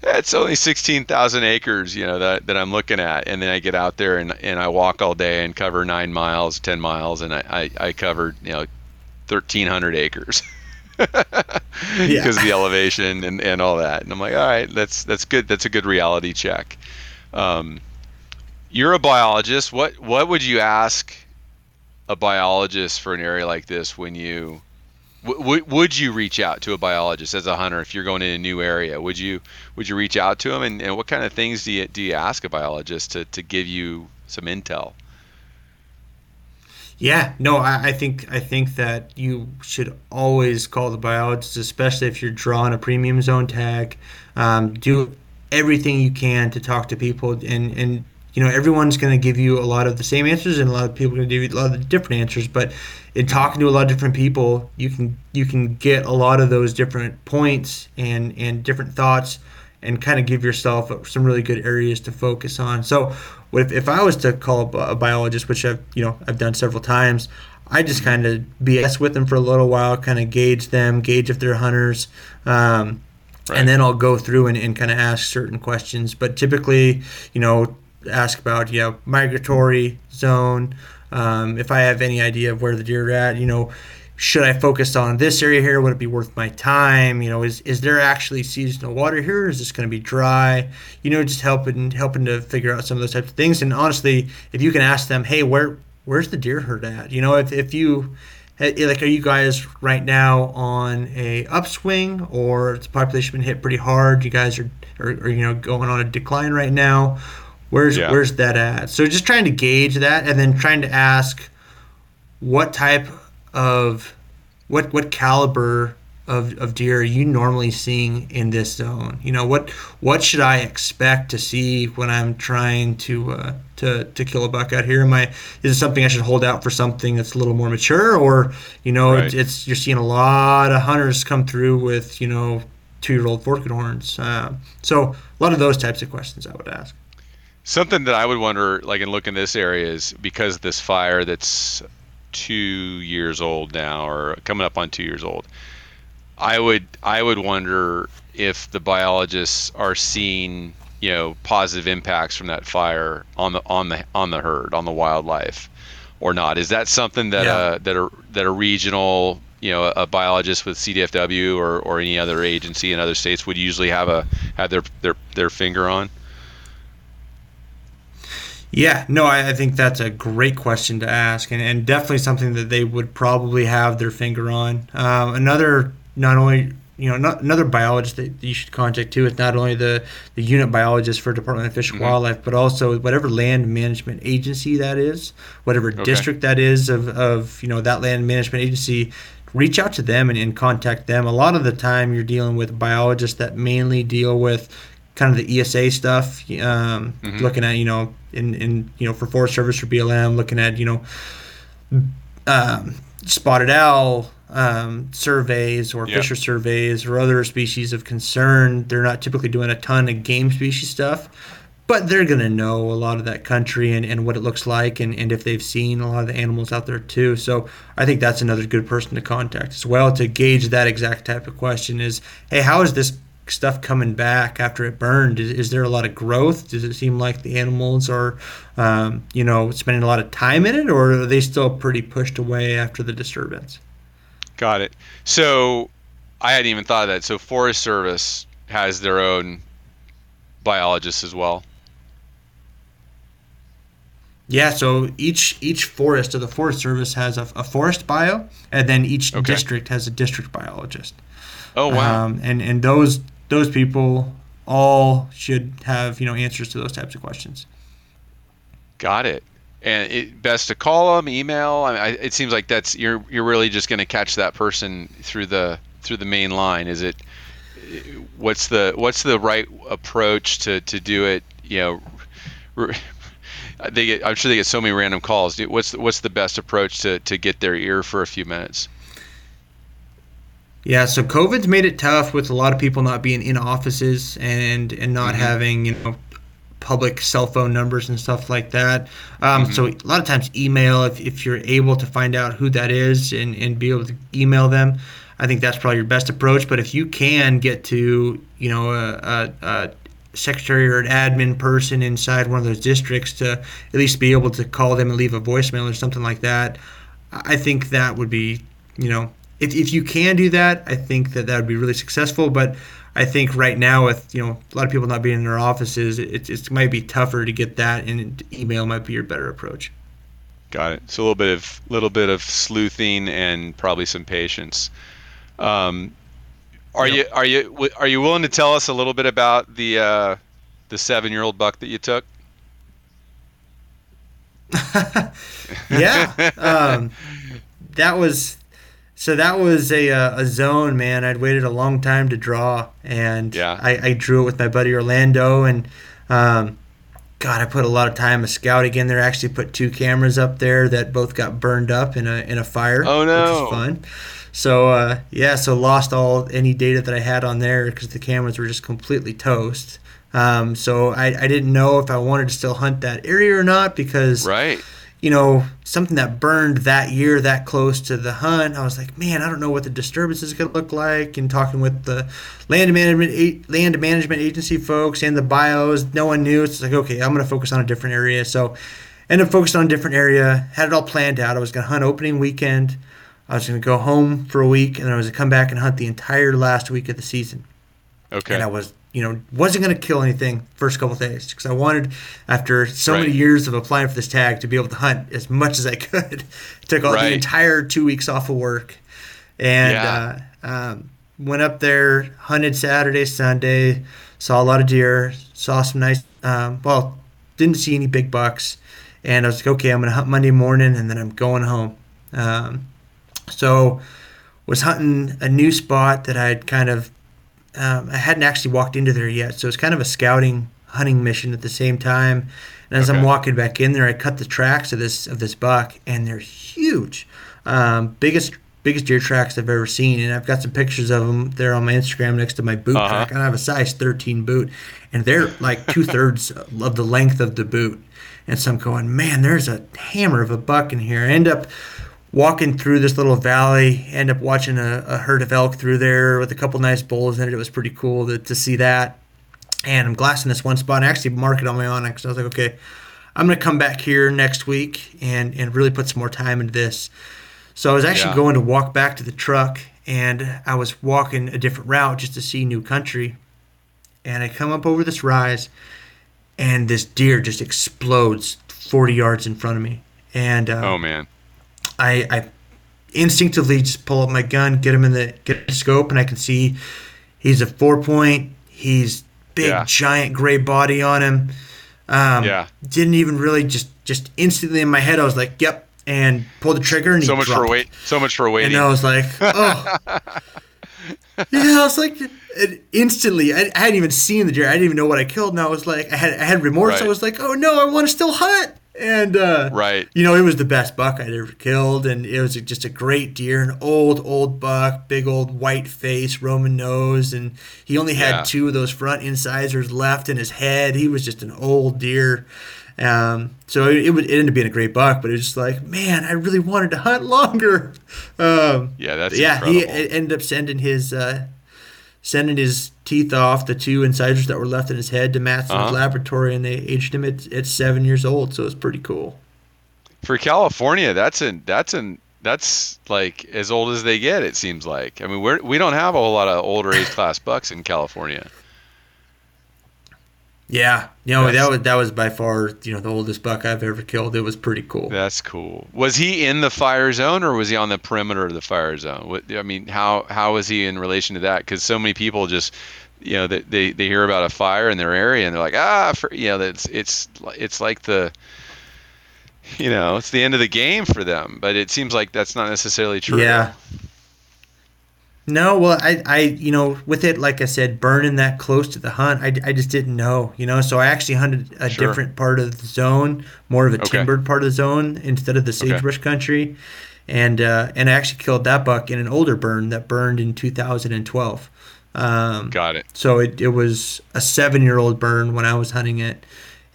it's only 16,000 acres, you know, that, that I'm looking at. And then I get out there and, and I walk all day and cover nine miles, 10 miles, and I, I, I covered, you know, 1,300 acres. [laughs] because yeah. of the elevation and, and all that. And I'm like, all right, that's that's good. That's a good reality check. Um, you're a biologist. What what would you ask a biologist for an area like this when you w- would you reach out to a biologist as a hunter if you're going in a new area? Would you would you reach out to them and, and what kind of things do you do you ask a biologist to, to give you some intel? Yeah, no, I, I, think I think that you should always call the biologist, especially if you're drawing a premium zone tag. Um, do everything you can to talk to people and and you know everyone's going to give you a lot of the same answers and a lot of people are going to give you a lot of different answers but in talking to a lot of different people you can you can get a lot of those different points and and different thoughts and kind of give yourself some really good areas to focus on so if, if i was to call a biologist which i've you know i've done several times I just kind of BS with them for a little while, kind of gauge them, gauge if they're hunters, um, right. and then I'll go through and, and kind of ask certain questions. But typically, you know, ask about you know migratory zone. Um, if I have any idea of where the deer are at, you know, should I focus on this area here? Would it be worth my time? You know, is, is there actually seasonal water here? Is this going to be dry? You know, just helping helping to figure out some of those types of things. And honestly, if you can ask them, hey, where where's the deer herd at? You know, if, if you like, are you guys right now on a upswing or the population been hit pretty hard? You guys are, are, are you know going on a decline right now? Where's yeah. where's that at? So just trying to gauge that, and then trying to ask what type of what what caliber of, of deer are you normally seeing in this zone? You know what what should I expect to see when I'm trying to uh, to to kill a buck out here? Am I is it something I should hold out for something that's a little more mature, or you know right. it's you're seeing a lot of hunters come through with you know two year old forked horns. Uh, so a lot of those types of questions I would ask. Something that I would wonder, like in looking at this area, is because this fire that's two years old now, or coming up on two years old. I would I would wonder if the biologists are seeing you know positive impacts from that fire on the on the on the herd on the wildlife or not. Is that something that yeah. uh, that a that a regional you know a biologist with CDFW or, or any other agency in other states would usually have a have their their their finger on? Yeah, no, I, I, think that's a great question to ask, and, and definitely something that they would probably have their finger on. Um, another, not only you know, not, another biologist that you should contact too is not only the, the unit biologist for Department of Fish and mm-hmm. Wildlife, but also whatever land management agency that is, whatever okay. district that is of, of you know that land management agency. Reach out to them and, and contact them. A lot of the time, you're dealing with biologists that mainly deal with kind of the ESA stuff, um, mm-hmm. looking at you know in in you know for Forest Service or BLM, looking at you know um, spotted owl um, surveys or fisher surveys or other species of concern. They're not typically doing a ton of game species stuff, but they're going to know a lot of that country and, and what it looks like and, and if they've seen a lot of the animals out there too. So I think that's another good person to contact as well to gauge that exact type of question is, hey, how is this stuff coming back after it burned? Is, is, there a lot of growth? Does it seem like the animals are, um, you know, spending a lot of time in it, or are they still pretty pushed away after the disturbance? Got it. So I hadn't even thought of that. So Forest Service has their own biologists as well. Yeah, so each each forest of the Forest Service has a, a forest bio, and then each okay. district has a district biologist. Oh wow! Um, and and those those people all should have you know answers to those types of questions. Got it. And it, best to call them, email. I mean, I, it seems like that's you're you're really just going to catch that person through the through the main line. Is it? What's the what's the right approach to to do it? You know, [laughs] they get. I'm sure they get so many random calls. What's the, what's the best approach to to get their ear for a few minutes? Yeah, so COVID's made it tough with a lot of people not being in offices and and not mm-hmm. having you know public cell phone numbers and stuff like that. Um, mm-hmm. So a lot of times email if, if you're able to find out who that is and, and be able to email them. I think that's probably your best approach. But if you can get to you know a, a, a secretary or an admin person inside one of those districts to at least be able to call them and leave a voicemail or something like that, I think that would be you know if, if you can do that, I think that that would be really successful. But I think right now, with you know a lot of people not being in their offices, it, it might be tougher to get that, and email might be your better approach. Got it. So a little bit of little bit of sleuthing and probably some patience. Um, are yep. you are you are you willing to tell us a little bit about the uh, the seven year old buck that you took? [laughs] yeah, [laughs] um, that was so that was a, uh, a zone, man. I'd waited a long time to draw, and yeah. I, I drew it with my buddy Orlando. And um, God, I put a lot of time a scouting in there. I Actually, put two cameras up there that both got burned up in a in a fire. Oh no, which is fun. So uh, yeah, so lost all any data that I had on there because the cameras were just completely toast. Um, so I, I didn't know if I wanted to still hunt that area or not because right you know, something that burned that year that close to the hunt, I was like, man, I don't know what the disturbance is going to look like. And talking with the land management land management agency folks and the bios, no one knew. It's like, okay, I'm going to focus on a different area. So, ended up focusing on a different area. Had it all planned out. I was going to hunt opening weekend. I was going to go home for a week, and then I was going to come back and hunt the entire last week of the season. Okay. And I was you know, wasn't going to kill anything first couple days because I wanted, after so right. many years of applying for this tag, to be able to hunt as much as I [laughs] could. Took all right. the entire two weeks off of work, and yeah. uh, um, went up there, hunted Saturday, Sunday, saw a lot of deer, saw some nice, um, well, didn't see any big bucks, and I was like, okay, I'm going to hunt Monday morning, and then I'm going home. Um, so was hunting a new spot that I'd kind of um, I hadn't actually walked into there yet, so it's kind of a scouting hunting mission at the same time. And as okay. I'm walking back in there, I cut the tracks of this of this buck, and they're huge, um, biggest biggest deer tracks I've ever seen. And I've got some pictures of them there on my Instagram next to my boot uh-huh. track. And I have a size 13 boot, and they're like two thirds of the length of the boot. And so I'm going, man, there's a hammer of a buck in here. I end up walking through this little valley, end up watching a, a, herd of elk through there with a couple nice bulls in it. It was pretty cool to, to see that. And I'm glassing this one spot. I actually mark it on my onX. I was like, okay, I'm going to come back here next week and, and really put some more time into this. So I was actually yeah. going to walk back to the truck and I was walking a different route just to see new country. And I come up over this rise and this deer just explodes 40 yards in front of me. And uh, oh man, I, I instinctively just pull up my gun, get him in the get the scope, and I can see he's a four point. He's big, yeah. giant gray body on him. Um, yeah. Didn't even really just just instantly in my head, I was like, "Yep," and pulled the trigger, and so much dropped. for wait, so much for waiting. And I was like, [laughs] "Oh." yeah, I was like, instantly. I, I, hadn't even seen the deer. I didn't even know what I killed, and I was like, I had I had remorse. Right. I was like, "Oh no, I want to still hunt." And uh, right, you know, it was the best buck I'd ever killed, and it was just a great deer, an old old buck, big old white face, Roman nose, and he only had yeah. two of those front incisors left in his head. He was just an old deer. Um, so it, it, would, it ended up being a great buck, but it was just like, man, I really wanted to hunt longer. [laughs] Um, yeah, that's yeah. Incredible. He ended up sending his uh, sending his teeth off, the two incisors that were left in his head, to Matson's uh-huh. laboratory, and they aged him at, at seven years old. So it's pretty cool. For California, that's an that's an that's like as old as they get. It seems like. I mean, we're we don't have a whole lot of older age class bucks in California. Yeah, you know that was that was by far you know the oldest buck I've ever killed. It was pretty cool. That's cool. Was he in the fire zone or was he on the perimeter of the fire zone? What, I mean, how how was he in relation to that? Because so many people just you know they, they they hear about a fire in their area and they're like ah for, you know it's it's it's like the you know it's the end of the game for them. But it seems like that's not necessarily true. Yeah. No, well, I, I, you know, with it, like I said, burning that close to the hunt, I, I just didn't know, you know. So I actually hunted a sure. different part of the zone, more of a okay. timbered part of the zone instead of the sagebrush okay. country, and uh, and I actually killed that buck in an older burn that burned in 2012. Um, Got it. So it, it was a seven year old burn when I was hunting it,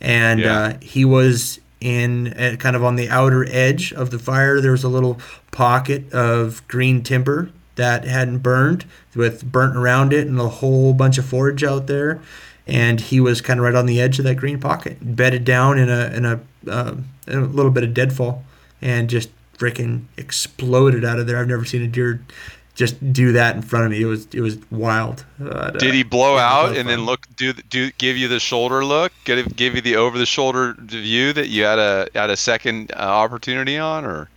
and yeah. uh, he was in uh, kind of on the outer edge of the fire. There was a little pocket of green timber that hadn't burned with burnt around it and a whole bunch of forage out there. And he was kind of right on the edge of that green pocket, bedded down in a in a, uh, in a little bit of deadfall, and just freaking exploded out of there. I've never seen a deer just do that in front of me. It was it was wild. Did he blow uh, out and then look do do give you the shoulder look? Give give you the over the shoulder view that you had a had a second uh, opportunity on, or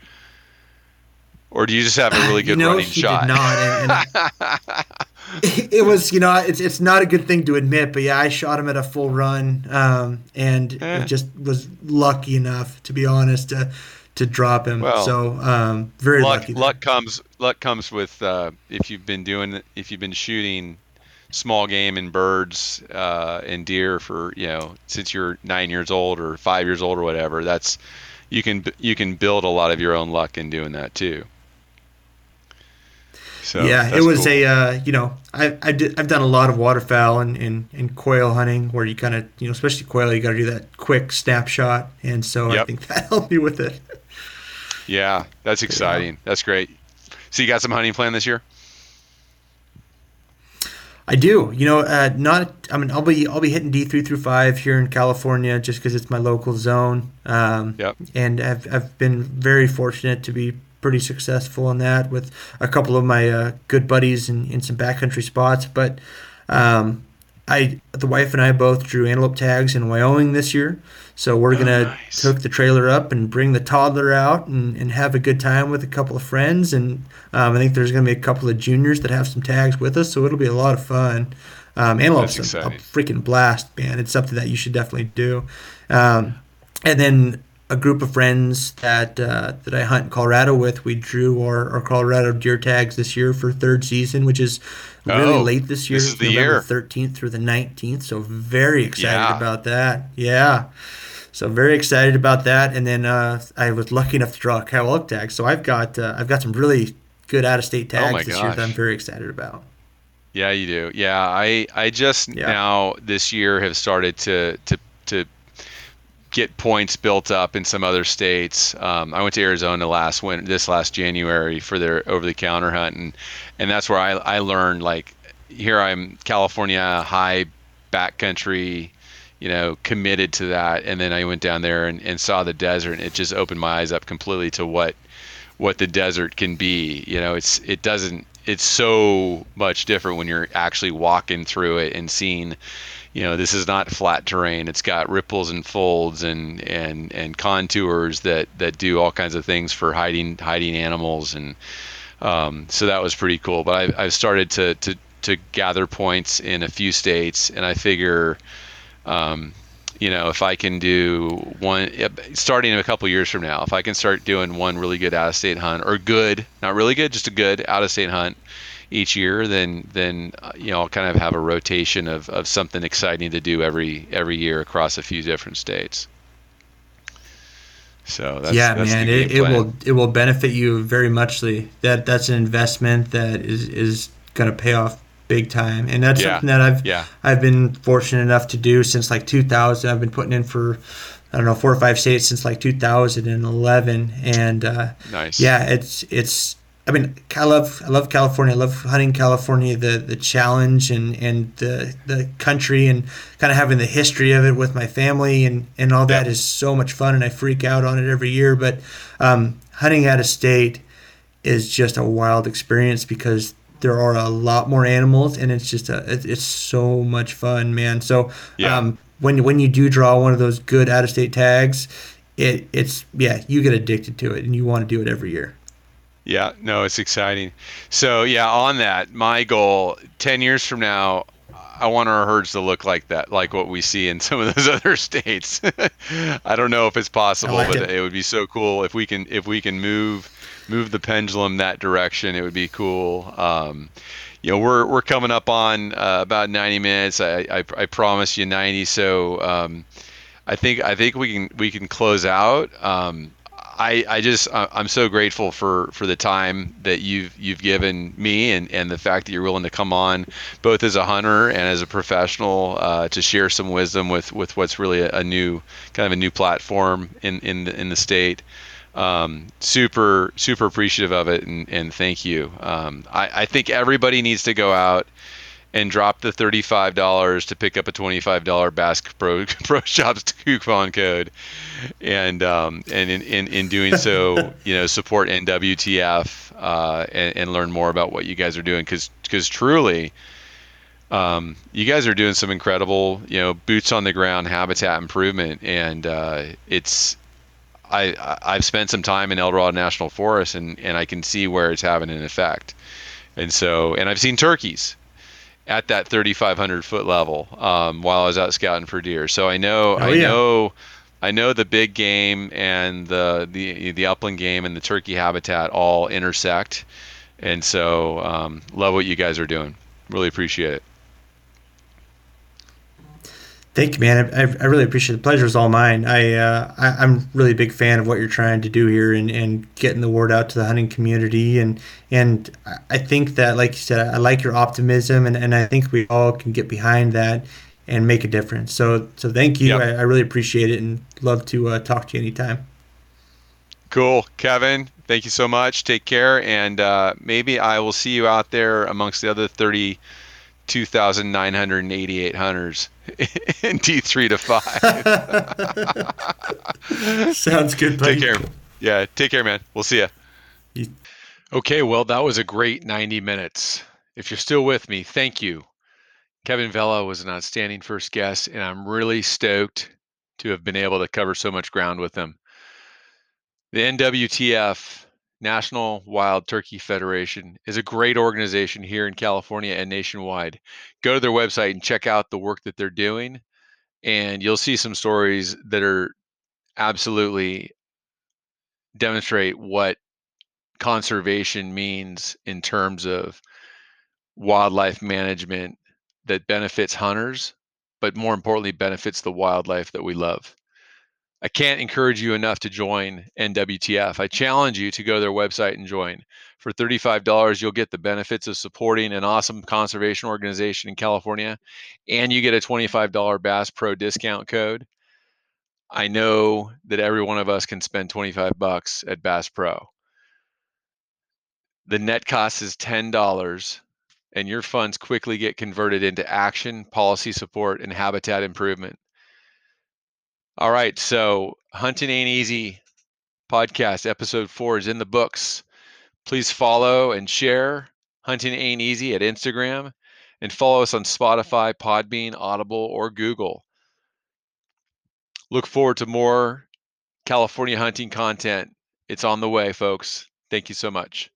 or do you just have a really [sighs] good know, running he shot? Did not. And, and [laughs] [laughs] it was, you know, it's it's not a good thing to admit, but yeah, I shot him at a full run, um, and eh. just was lucky enough, to be honest, to to drop him. Well, so um, very luck, lucky. Luck comes luck comes with uh, if you've been doing if you've been shooting small game and birds uh, and deer for you know since you're nine years old or five years old or whatever. That's you can you can build a lot of your own luck in doing that too. So yeah, it was cool. a uh, you know I I did, I've done a lot of waterfowl and, and, and quail hunting where you kind of you know especially quail you got to do that quick snapshot and so yep. I think [laughs] that helped me with it. Yeah, that's exciting. Yeah. That's great. So you got some hunting plan this year? I do. You know, uh, not. I mean, I'll be I'll be hitting D three through five here in California just because it's my local zone. Um, yep. And I've I've been very fortunate to be pretty successful in that with a couple of my uh, good buddies in, in some backcountry spots. But um, I, the wife and I both drew antelope tags in Wyoming this year. So we're oh, gonna nice. hook the trailer up and bring the toddler out and, and have a good time with a couple of friends. And um, I think there's gonna be a couple of juniors that have some tags with us, so it'll be a lot of fun. Um, antelope's a, a, freaking blast, man. It's something that you should definitely do. Um, and then a group of friends that uh, that I hunt in Colorado with. We drew our, our Colorado deer tags this year for third season, which is really oh, late this year. This is the November thirteenth through the nineteenth. So very excited yeah. about that. Yeah. So very excited about that. And then uh, I was lucky enough to draw a Kyle Elk tag. So I've got uh, I've got some really good out of state oh tags oh this gosh. year that I'm very excited about. Yeah, you do. Yeah, I I just yeah. now this year have started to to to get points built up in some other states. Um, I went to Arizona last winter, this last January for their over the counter hunt, and and that's where I I learned like here I'm California high backcountry, you know, committed to that, and then I went down there and, and saw the desert, and it just opened my eyes up completely to what what the desert can be. You know, it's it doesn't it's so much different when you're actually walking through it and seeing you know this is not flat terrain. It's got ripples and folds and and and contours that that do all kinds of things for hiding hiding animals. And um, so that was pretty cool. But I, I've started to to to gather points in a few states. And I figure um, you know if I can do one starting a couple years from now if I can start doing one really good out of state hunt or good not really good just a good out of state hunt each year, then then uh, you know I'll kind of have a rotation of, of something exciting to do every every year across a few different states. So that's, yeah, that's man, it, it will it will benefit you very muchly. That that's an investment that is is going to pay off big time, and that's yeah. something that I've yeah. I've been fortunate enough to do since like 2000. I've been putting in for I don't know four or five states since like 2011, and uh, nice. Yeah, it's it's I mean, I love I love California. I love hunting California. The the challenge and and the the country and kind of having the history of it with my family and and all that is so much fun. And I freak out on it every year. But um, hunting out of state is just a wild experience because there are a lot more animals and it's just a it's so much fun, man. So yeah. um, when when you do draw one of those good out of state tags, it it's yeah you get addicted to it and you want to do it every year. Yeah, no, it's exciting. So yeah, on that, my goal ten years from now, I want our herds to look like that, like what we see in [laughs] some of those other states. [laughs] I don't know if it's possible, like but it. it. would be so cool if we can if we can move move the pendulum that direction. It would be cool. Um, you know, we're we're coming up on uh, about 90 minutes. I, I, I promise you 90. So um, I think I think we can we can close out. Um, I, I just I'm so grateful for, for the time that you've you've given me and, and the fact that you're willing to come on both as a hunter and as a professional uh, to share some wisdom with, with what's really a, a, new kind of a new platform in in the, in the state. Um, super super appreciative of it and, and thank you. Um, I, I think everybody needs to go out and drop the $35 to pick up a $25 Bass Pro, [laughs] Pro Shops coupon code. And um, and in, in, in doing so, [laughs] you know, support NWTF uh, and, and learn more about what you guys are doing. Because because truly, um, you guys are doing some incredible, you know, boots on the ground habitat improvement, and uh, it's I I've spent some time in Eldorado National Forest, and and I can see where it's having an effect, and so and I've seen turkeys, at that 3,500 foot level um, while I was out scouting for deer. So I know, oh, I yeah. know, I know the big game and the, the the upland game and the turkey habitat all intersect, and so um, love what you guys are doing. Really appreciate it. Thank you, man. I, I really appreciate it. The pleasure is all mine. I, uh, I am really a big fan of what you're trying to do here and, and getting the word out to the hunting community. And and I think that, like you said, I like your optimism, and, and I think we all can get behind that and make a difference. So so thank you. Yep. I, I, really appreciate it and love to uh, talk to you anytime. Cool, Kevin. Thank you so much. Take care, and uh, maybe I will see you out there amongst the other thirty 2,988 hunters [laughs] in D3 to 5. [laughs] Sounds good, buddy. Take care. Yeah, take care, man. We'll see you. Okay, well, that was a great 90 minutes. If you're still with me, thank you. Kevin Vela was an outstanding first guest, and I'm really stoked to have been able to cover so much ground with him. The NWTF National Wild Turkey Federation is a great organization here in California and nationwide. Go to their website and check out the work that they're doing, and you'll see some stories that are absolutely demonstrate what conservation means in terms of wildlife management that benefits hunters, but more importantly, benefits the wildlife that we love. I can't encourage you enough to join NWTF. I challenge you to go to their website and join. For $35, you'll get the benefits of supporting an awesome conservation organization in California, and you get a $25 Bass Pro discount code. I know that every one of us can spend 25 bucks at Bass Pro. The net cost is $10, and your funds quickly get converted into action, policy support, and habitat improvement. All right. So, Hunting Ain't Easy podcast, episode four is in the books. Please follow and share Hunting Ain't Easy at Instagram and follow us on Spotify, Podbean, Audible, or Google. Look forward to more California hunting content. It's on the way, folks. Thank you so much.